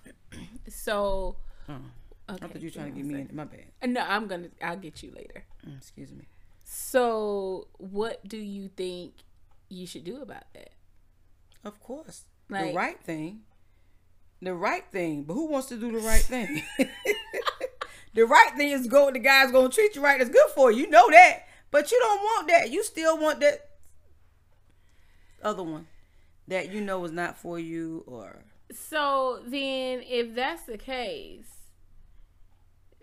So. I Okay. thought you were trying to get me me in. My bad. No, I'm gonna. I'll get you later. Mm, Excuse me. So, what do you think you should do about that? Of course. Like- the right thing. The right thing. But who wants to do the right thing? *laughs* the right thing is go the guy's gonna treat you right that's good for you. You know that. But you don't want that. You still want that other one that you know is not for you or So then, if that's the case,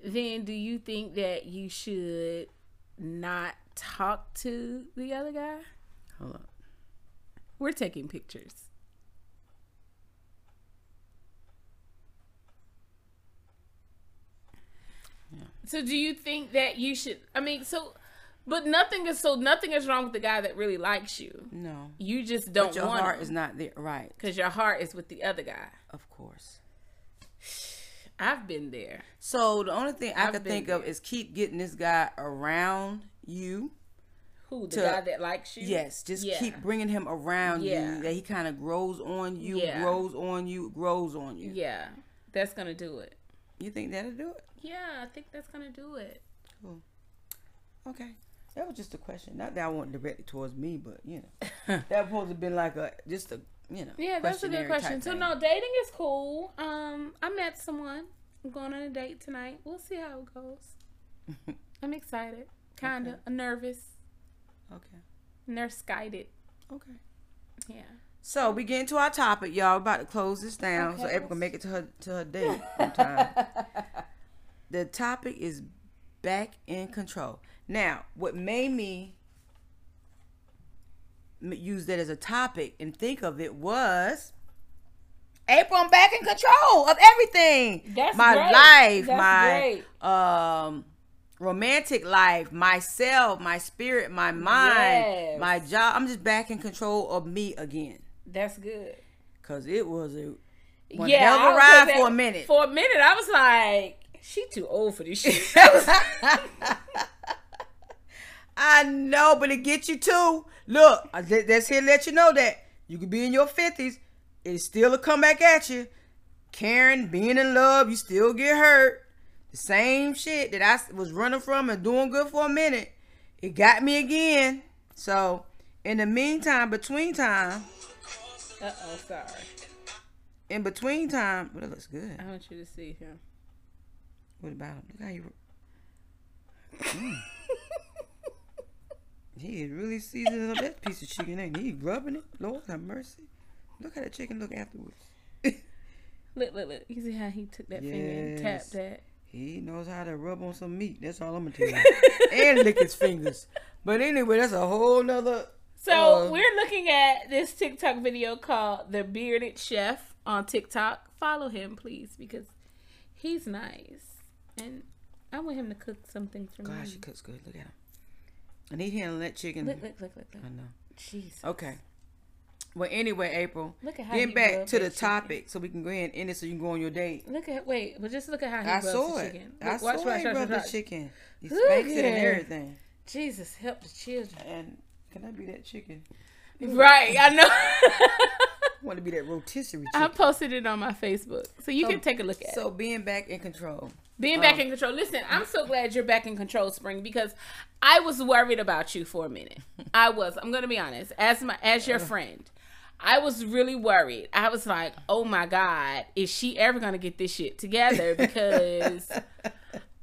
then do you think that you should not talk to the other guy? hold on. We're taking pictures. So do you think that you should I mean so but nothing is so nothing is wrong with the guy that really likes you. No. You just don't want But your want heart is not there right. cuz your heart is with the other guy. Of course. I've been there. So the only thing I I've could think of is keep getting this guy around you. Who the To- guy that likes you? Yes, just Yeah. keep bringing him around Yeah. you. That he kind of grows on you, Yeah. grows on you, grows on you. Yeah. That's going to do it. You think that'll do it? Yeah, I think that's going to do it. Cool. Okay. That was just a question. Not that I want directed towards me, but you know, *laughs* that was supposed to been like a just a you know. Yeah, that's a good question. So thing. no, dating is cool. Um, I met someone. I'm going on a date tonight. We'll see how it goes. *laughs* I'm excited. Kinda nervous. Okay. Nurse guided. Okay. Yeah. So we get into our topic, y'all. We're about to close this down so April can make it to her to her date on time. *laughs* the topic is back in control. Now, what made me use that as a topic and think of it was April. I'm back in control of everything. That's my great. life, That's my um romantic life, myself, my spirit, my mind, Yes. my job. I'm just back in control of me again. That's good. Cause it was a one yeah, hell of I a ride for a minute. For a minute, I was like, "She too old for this shit." *laughs* *laughs* I know, but it gets you too. Look, that's here to let you know that you could be in your fifties, it still will come back at you. Karen, being in love, you still get hurt. The same shit that I was running from and doing good for a minute, it got me again. So, in the meantime, between time, uh oh, sorry. in between time, well, it looks good. I want you to see him. What about him? Look how you. Mm. He is really seasoning up that piece of chicken, ain't he? He rubbing it. Lord have mercy. Look how that chicken look afterwards. *laughs* Look, look, look. You see how he took that finger and tapped that? He knows how to rub on some meat. That's all I'm gonna tell you. *laughs* and lick his fingers. But anyway, that's a whole nother. So uh, we're looking at this TikTok video called "The Bearded Chef" on TikTok. Follow him, please, because he's nice, and I want him to cook something for Gosh, me. he cooks good. Look at him. And he handling that chicken. Look, look, look, look, look. I know. Jesus. Okay. Well, anyway, April. Look at how Getting back to the chicken. topic, so we can go ahead and end it, so you can go on your date. Look at wait, but just look at how he I saw the it. chicken. I Look, saw watch, it. watch, He watch, rubbed the chicken. He Look spanks it and everything. Jesus, help the children. And can I be that chicken? Right, I know. I want to be that rotisserie chicken. I posted it on my Facebook, so you So- can take a look at it. So being back in control. Being back Um, in control. Listen, I'm so glad you're back in control, Spring, because I was worried about you for a minute. *laughs* I was. I'm gonna be honest. As my as your friend, I was really worried. I was like, oh my god, is she ever gonna get this shit together? *laughs* Because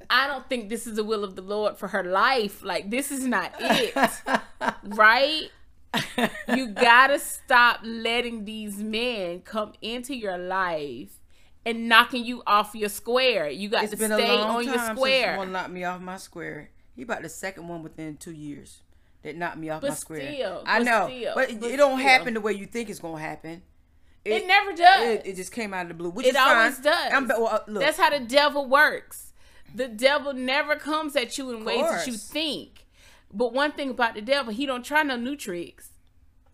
I don't think this is the will of the Lord for her life. Like this is not it, *laughs* right? You gotta stop letting these men come into your life and knocking you off your square. You got It's to been stay a long on time your since square. one knocked me off my square. He about the second one within two years that knocked me off But my square. still, I but know, still, but it, but it don't still. happen the way you think it's gonna happen. It, never does. It, it just came out of the blue, which It is fine. It always does. I'm, well, look, That's how the devil works. The devil never comes at you in ways that you think. But one thing about the devil, he don't try no new tricks.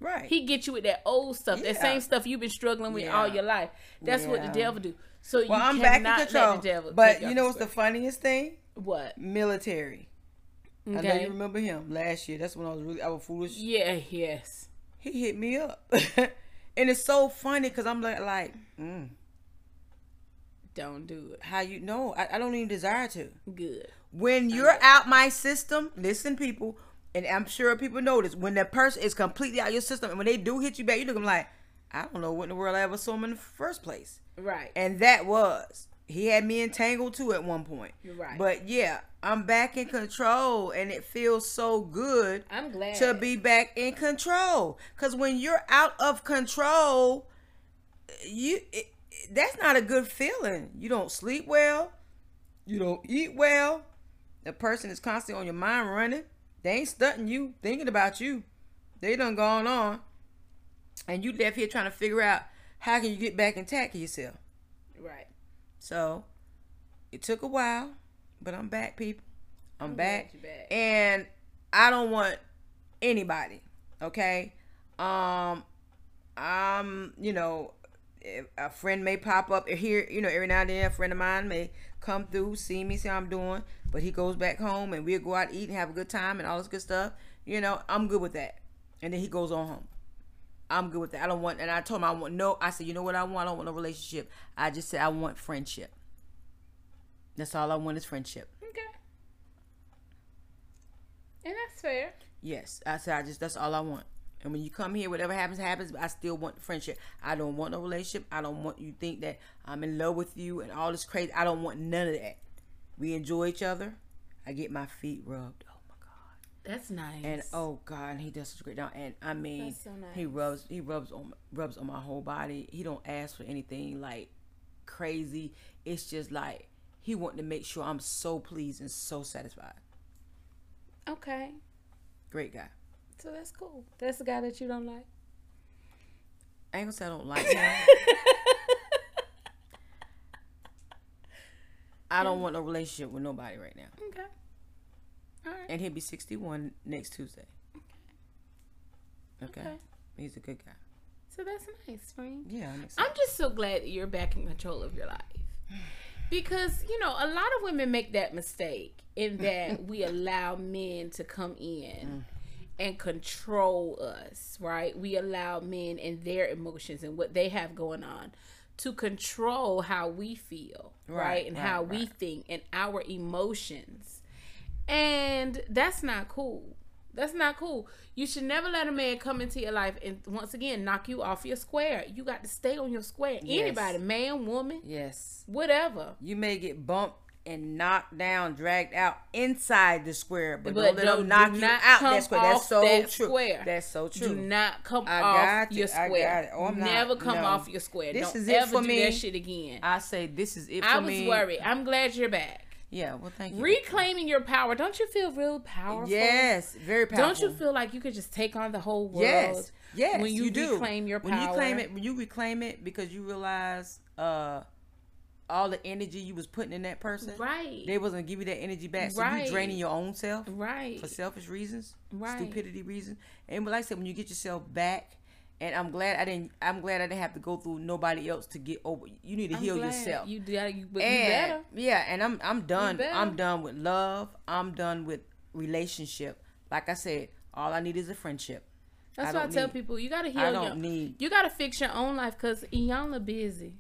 Right. He get you with that old stuff, that same stuff you've been struggling with Yeah. all your life. That's what the devil do. So well, you I'm back in cannot control. let the devil. But you know what's the funniest thing? what? Military. I know Okay. you remember him last year. That's when I was really I was foolish. Yeah. Yes. He hit me up, *laughs* and it's so funny because I'm like, like, mm, Don't do it. how you know? I, I don't even desire to. Good. When you're out my system, listen, people, and I'm sure people know this. When that person is completely out of your system, and when they do hit you back, you look at them like, I don't know what in the world I ever saw him in the first place. Right. And that was he had me entangled too at one point. You're right. But yeah, I'm back in control, and it feels so good I'm glad to be back in control. Cause when you're out of control, you it, that's not a good feeling. You don't sleep well. You don't eat well. The person is constantly on your mind running. They ain't stunting you, thinking about you. They done gone on. And you left here trying to figure out how can you get back intact to yourself. right. So it took a while, but I'm back, people. I'm, I'm back. back. And I don't want anybody, okay? Um I'm, you know, a friend may pop up here, you know, every now and then a friend of mine may come through, see me, see how I'm doing, but he goes back home and we'll go out eat and have a good time and all this good stuff. You know, I'm good with that. And then he goes on home. I'm good with that. I don't want, and I told him I want no. I said, you know what I want? I don't want no relationship. I just said I want friendship. That's all I want is friendship. Okay. And that's fair. Yes, I said I just that's all I want. And when you come here, whatever happens, happens. But I still want friendship. I don't want no relationship. I don't want you think that I'm in love with you and all this crazy. I don't want none of that. We enjoy each other. I get my feet rubbed. Oh my god. That's nice. And oh god, he does such a great job. And I mean, so he rubs he rubs on rubs on my whole body. He don't ask for anything like crazy. It's just like he wanted to make sure I'm so pleased and so satisfied. okay. Great guy. So that's cool. That's the guy that you don't like. I ain't gonna say I don't like *laughs* him. I don't mm. want no relationship with nobody right now. Okay. All right. And he'll be 61 next Tuesday. Okay. Okay. He's a good guy. So that's nice, Spring. Yeah, I'm. I'm just so glad that you're back in control of your life. Because, you know, a lot of women make that mistake in that *laughs* we allow men to come in mm. and control us, right? We allow men and their emotions and what they have going on to control how we feel, right? Right, And right, how we think and our emotions. And that's not cool. That's not cool. You should never let a man come into your life and once again knock you off your square. You got to stay on your square. Yes. Anybody, man, woman, yes. whatever. You may get bumped and knocked down, dragged out inside the square, but, But don't let them knock you out that square. That's so that true. square. That's so true. Do not come I off got your you. I square. got it. Oh, I'm not- Never come no. off your square. This Don't is it ever for do me. that shit again. I say this is it for me. I was me. worried. I'm glad you're back. Yeah, well, thank you. Reclaiming your power. Don't you feel real powerful? Yes, very powerful. Don't you feel like you could just take on the whole world? Yes, yes. When you, do. reclaim your power, When you claim it, when you reclaim it because you realize uh all the energy you was putting in that person, Right. They wasn't gonna give you that energy back. So Right. you draining your own self Right. for selfish reasons, Right. stupidity reasons. And like I said, when you get yourself back, and I'm glad I didn't. I'm glad I didn't have to go through nobody else to get over. You need to I'm heal yourself. You do. You, but you and better. yeah, and I'm I'm done. I'm done with love. I'm done with relationship. Like I said, all I need is a friendship. That's I why I tell need- people you gotta heal. I don't need. You gotta fix your own life because Iyanla busy.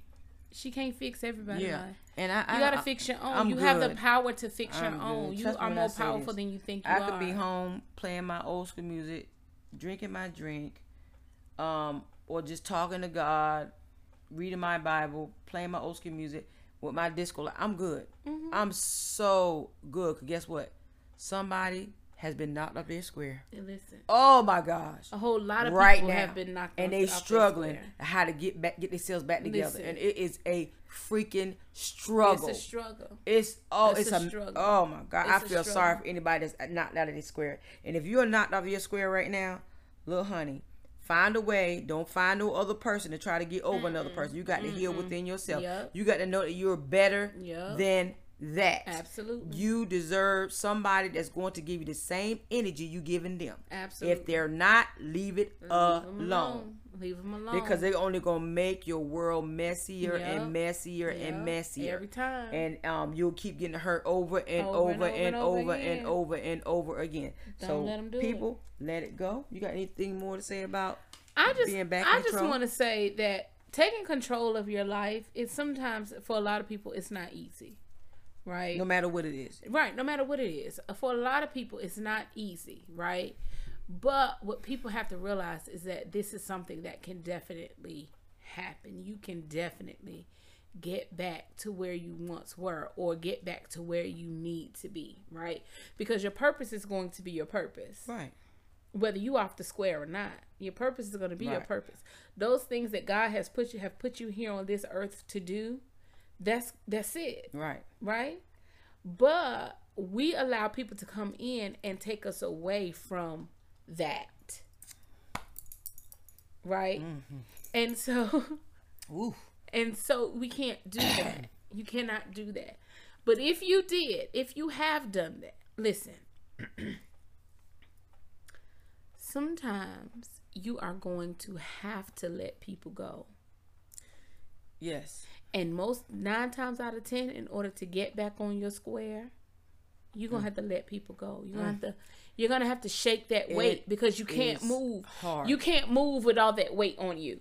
She can't fix everybody. Yeah, life. and I You gotta I, fix your own. I'm you have the power to fix your I'm own. good. You Trust are more powerful than you think you I are. I could be home playing my old school music, drinking my drink, um, or just talking to God, reading my Bible, playing my old school music with my disco. I'm good. Mm-hmm. I'm so good. 'Cause guess what? Somebody has been knocked off their square. And Listen, Oh my gosh. a whole lot of right people now, have been knocked and off- they their struggling how to get back, get themselves back together, Listen. and it is a freaking struggle. It's a struggle. It's oh, It's it's, a a, struggle. oh my god! I It's a feel sorry for anybody that's knocked out of this square. And if you're knocked off your square right now, little honey, find a way. Don't find no other person to try to get over another person. You got to heal within yourself. Yep. You got to know that you're better Yep. than that. Absolutely. You deserve somebody that's going to give you the same energy you giving them. Absolutely. If they're not, leave it Leave 'em alone. Leave them alone. Because they're only gonna make your world messier Yep. and messier Yep. and messier every time. and um, you'll keep getting hurt over and Over over and and, over and over over and over and over again. Don't so let 'em do it. people, let it go. You got anything more to say about? I just being back I just want to say that taking control of your life is sometimes for a lot of people it's not easy. Right? No matter what it is. Right, no matter what it is. Uh, for a lot of people it's not easy, right? But what people have to realize is that this is something that can definitely happen. You can definitely get back to where you once were or get back to where you need to be, right? Because your purpose is going to be your purpose Right. whether you off the square or not your purpose is going to be your purpose those things that god has put you have put you here on this earth to do that's that's it Right. right but we allow people to come in and take us away from that right mm-hmm. and so *laughs* Ooh. and so we can't do that. You cannot do that. But if you did, if you have done that, listen. *clears throat* Sometimes you are going to have to let people go. Yes. And most nine times out of ten, in order to get back on your square, you're Mm. gonna have to let people go. You're gonna have to you're gonna have to shake that weight because you can't move. hard. You can't move with all that weight on you.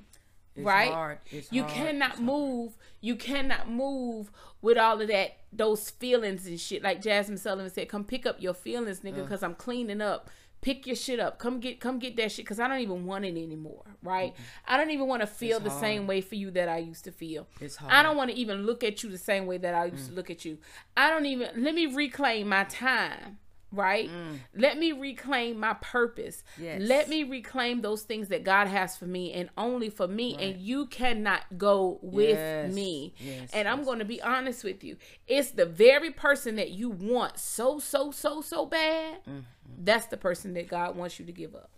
It's right? hard. It's you hard. cannot It's move. You cannot move with all of that, those feelings and shit. Like Jazmine Sullivan said, "Come pick up your feelings, nigga, because I'm cleaning up. Pick your shit up. Come get, come get that shit, because I don't even want it anymore. Right? I don't even want to feel It's the same way for you that I used to feel. It's I hard. Mm. don't want to even look at you the same way that I used to look at you. I don't even. Let me reclaim my time. Right? Let me reclaim my purpose. Mm. Yes. Let me reclaim those things that God has for me and only for me. And you cannot go with Yes. me. Yes, and I'm going to be honest with you. It's the very person that you want so, so, so, so bad. Mm-hmm. That's the person that God wants you to give up.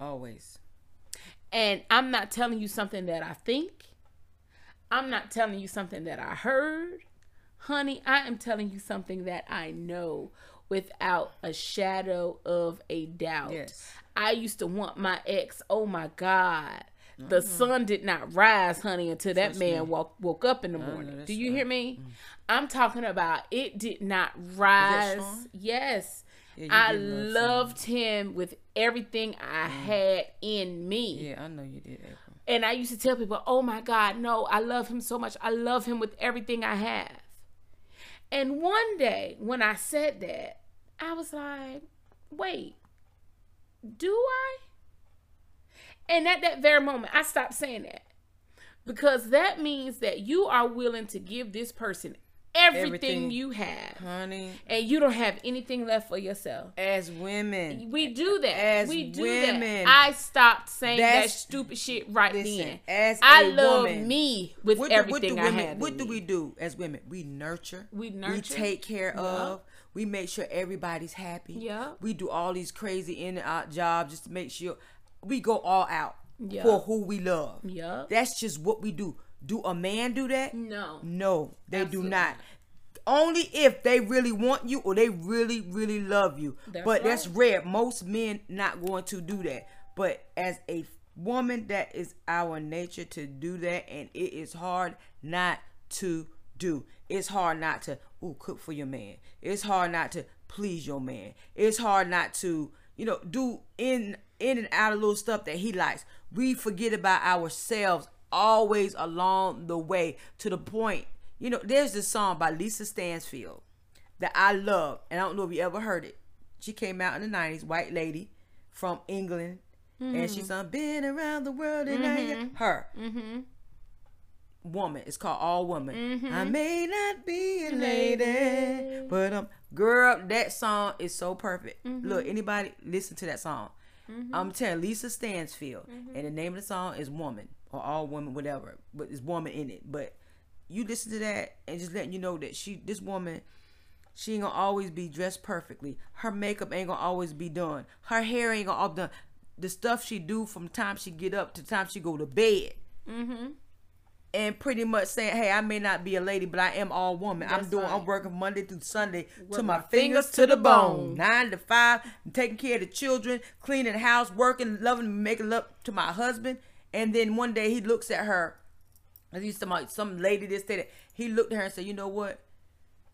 Always. And I'm not telling you something that I think. I'm not telling you something that I heard. Honey, I am telling you something that I know without a shadow of a doubt. Yes. I used to want my ex, oh my God. The sun did not rise, honey, until that man me. woke woke up in the morning. Do you right. hear me? Mm. I'm talking about it did not rise. Yes. Yeah, I did love Sean. loved him with everything I mm. had in me. Yeah, I know you did, April. And I used to tell people, oh my God, no, I love him so much. I love him with everything I have. And one day when I said that, I was like, wait, do I? And at that very moment, I stopped saying that. Because that means that you are willing to give this person everything, Everything. you have, honey. and you don't have anything left for yourself. As women, We do that. As we do women. that. I stopped saying that stupid shit right listen. then. As I love woman, me with what do, everything what do I women, have. What do we do as women? We nurture. We nurture. We take care of. We make sure everybody's happy. Yeah. We do all these crazy in and out jobs just to make sure we go all out Yeah. for who we love. Yeah. That's just what we do. Do a man do that? No. No, they Absolutely do not. Only if they really want you or they really, really love you. That's but that's rare. Most men not going to do that. But as a woman, that is our nature to do that, and it is hard not to do. It's hard not to ooh cook for your man. It's hard not to please your man. It's hard not to you know do in in and out of little stuff that he likes. We forget about ourselves always along the way to the point. You know, there's this song by Lisa Stansfield that I love, and I don't know if you ever heard it. She came out in the '90s, white lady from England, and she sung mm-hmm. "Been Around the World" and I Get mm-hmm. her. Mm-hmm. Woman, it's called All Woman. I may not be a lady, but um, girl, that song is so perfect. Look, anybody listen to that song? I'm telling Lisa Stansfield, and the name of the song is "Woman" or "All women, whatever, but it's "Woman" in it. But you listen to that and just letting you know that she, this woman, she ain't gonna always be dressed perfectly. Her makeup ain't gonna always be done. Her hair ain't gonna all done. The stuff she do from time she get up to time she go to bed. Mm-hmm. And pretty much saying, "Hey, I may not be a lady, but I am all woman. I'm That's doing. I'm working Monday through Sunday to my, my fingers, fingers to the bone. bone. Nine to five, I'm taking care of the children, cleaning the house, working, loving, making love to my husband. And then one day he looks at her. and He's some some lady that said it. He looked at her and said, "You know what?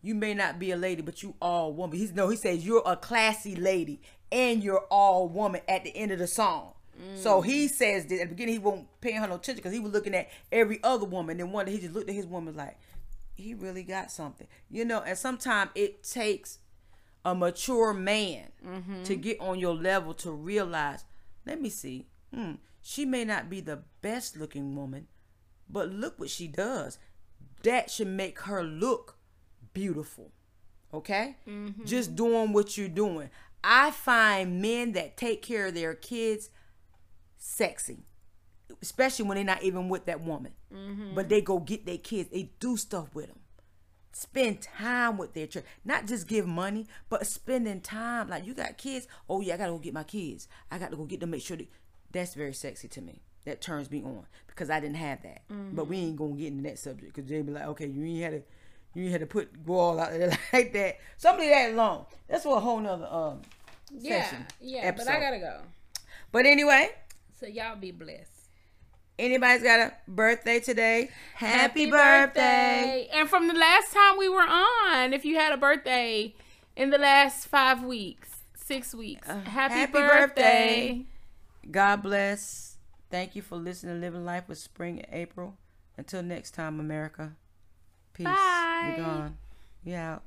you may not be a lady, but you all woman. He's no, he says you're a classy lady and you're all woman at the end of the song. So he says that at the beginning he won't pay her no attention because he was looking at every other woman. Then one day he just looked at his woman like he really got something, you know. And sometimes it takes a mature man to get on your level to realize. Let me see. Hmm, she may not be the best looking woman, but look what she does. That should make her look beautiful. Okay? Mm-hmm. Just doing what you're doing. I find men that take care of their kids sexy. Especially when they're not even with that woman. Mm-hmm. But they go get their kids. They do stuff with them. Spend time with their children. Not just give money, but spending time. Like you got kids. Oh yeah, I gotta go get my kids. I gotta go get them. Make sure that that's very sexy to me. That turns me on because I didn't have that. But we ain't gonna get into that subject because they be like, okay, you ain't had to, you ain't had to put go all out there *laughs* like that. Something that long. That's for a whole nother um Yeah, session. yeah, but I gotta go. But anyway, So y'all be blessed. anybody's got a birthday today? Happy, birthday. And from the last time we were on, if you had a birthday in the last five weeks, six weeks, happy, Uh, happy birthday. birthday. God bless. Thank you for listening to Living Life with Spring and April. Until next time, America. Peace. Bye. You're gone. You out.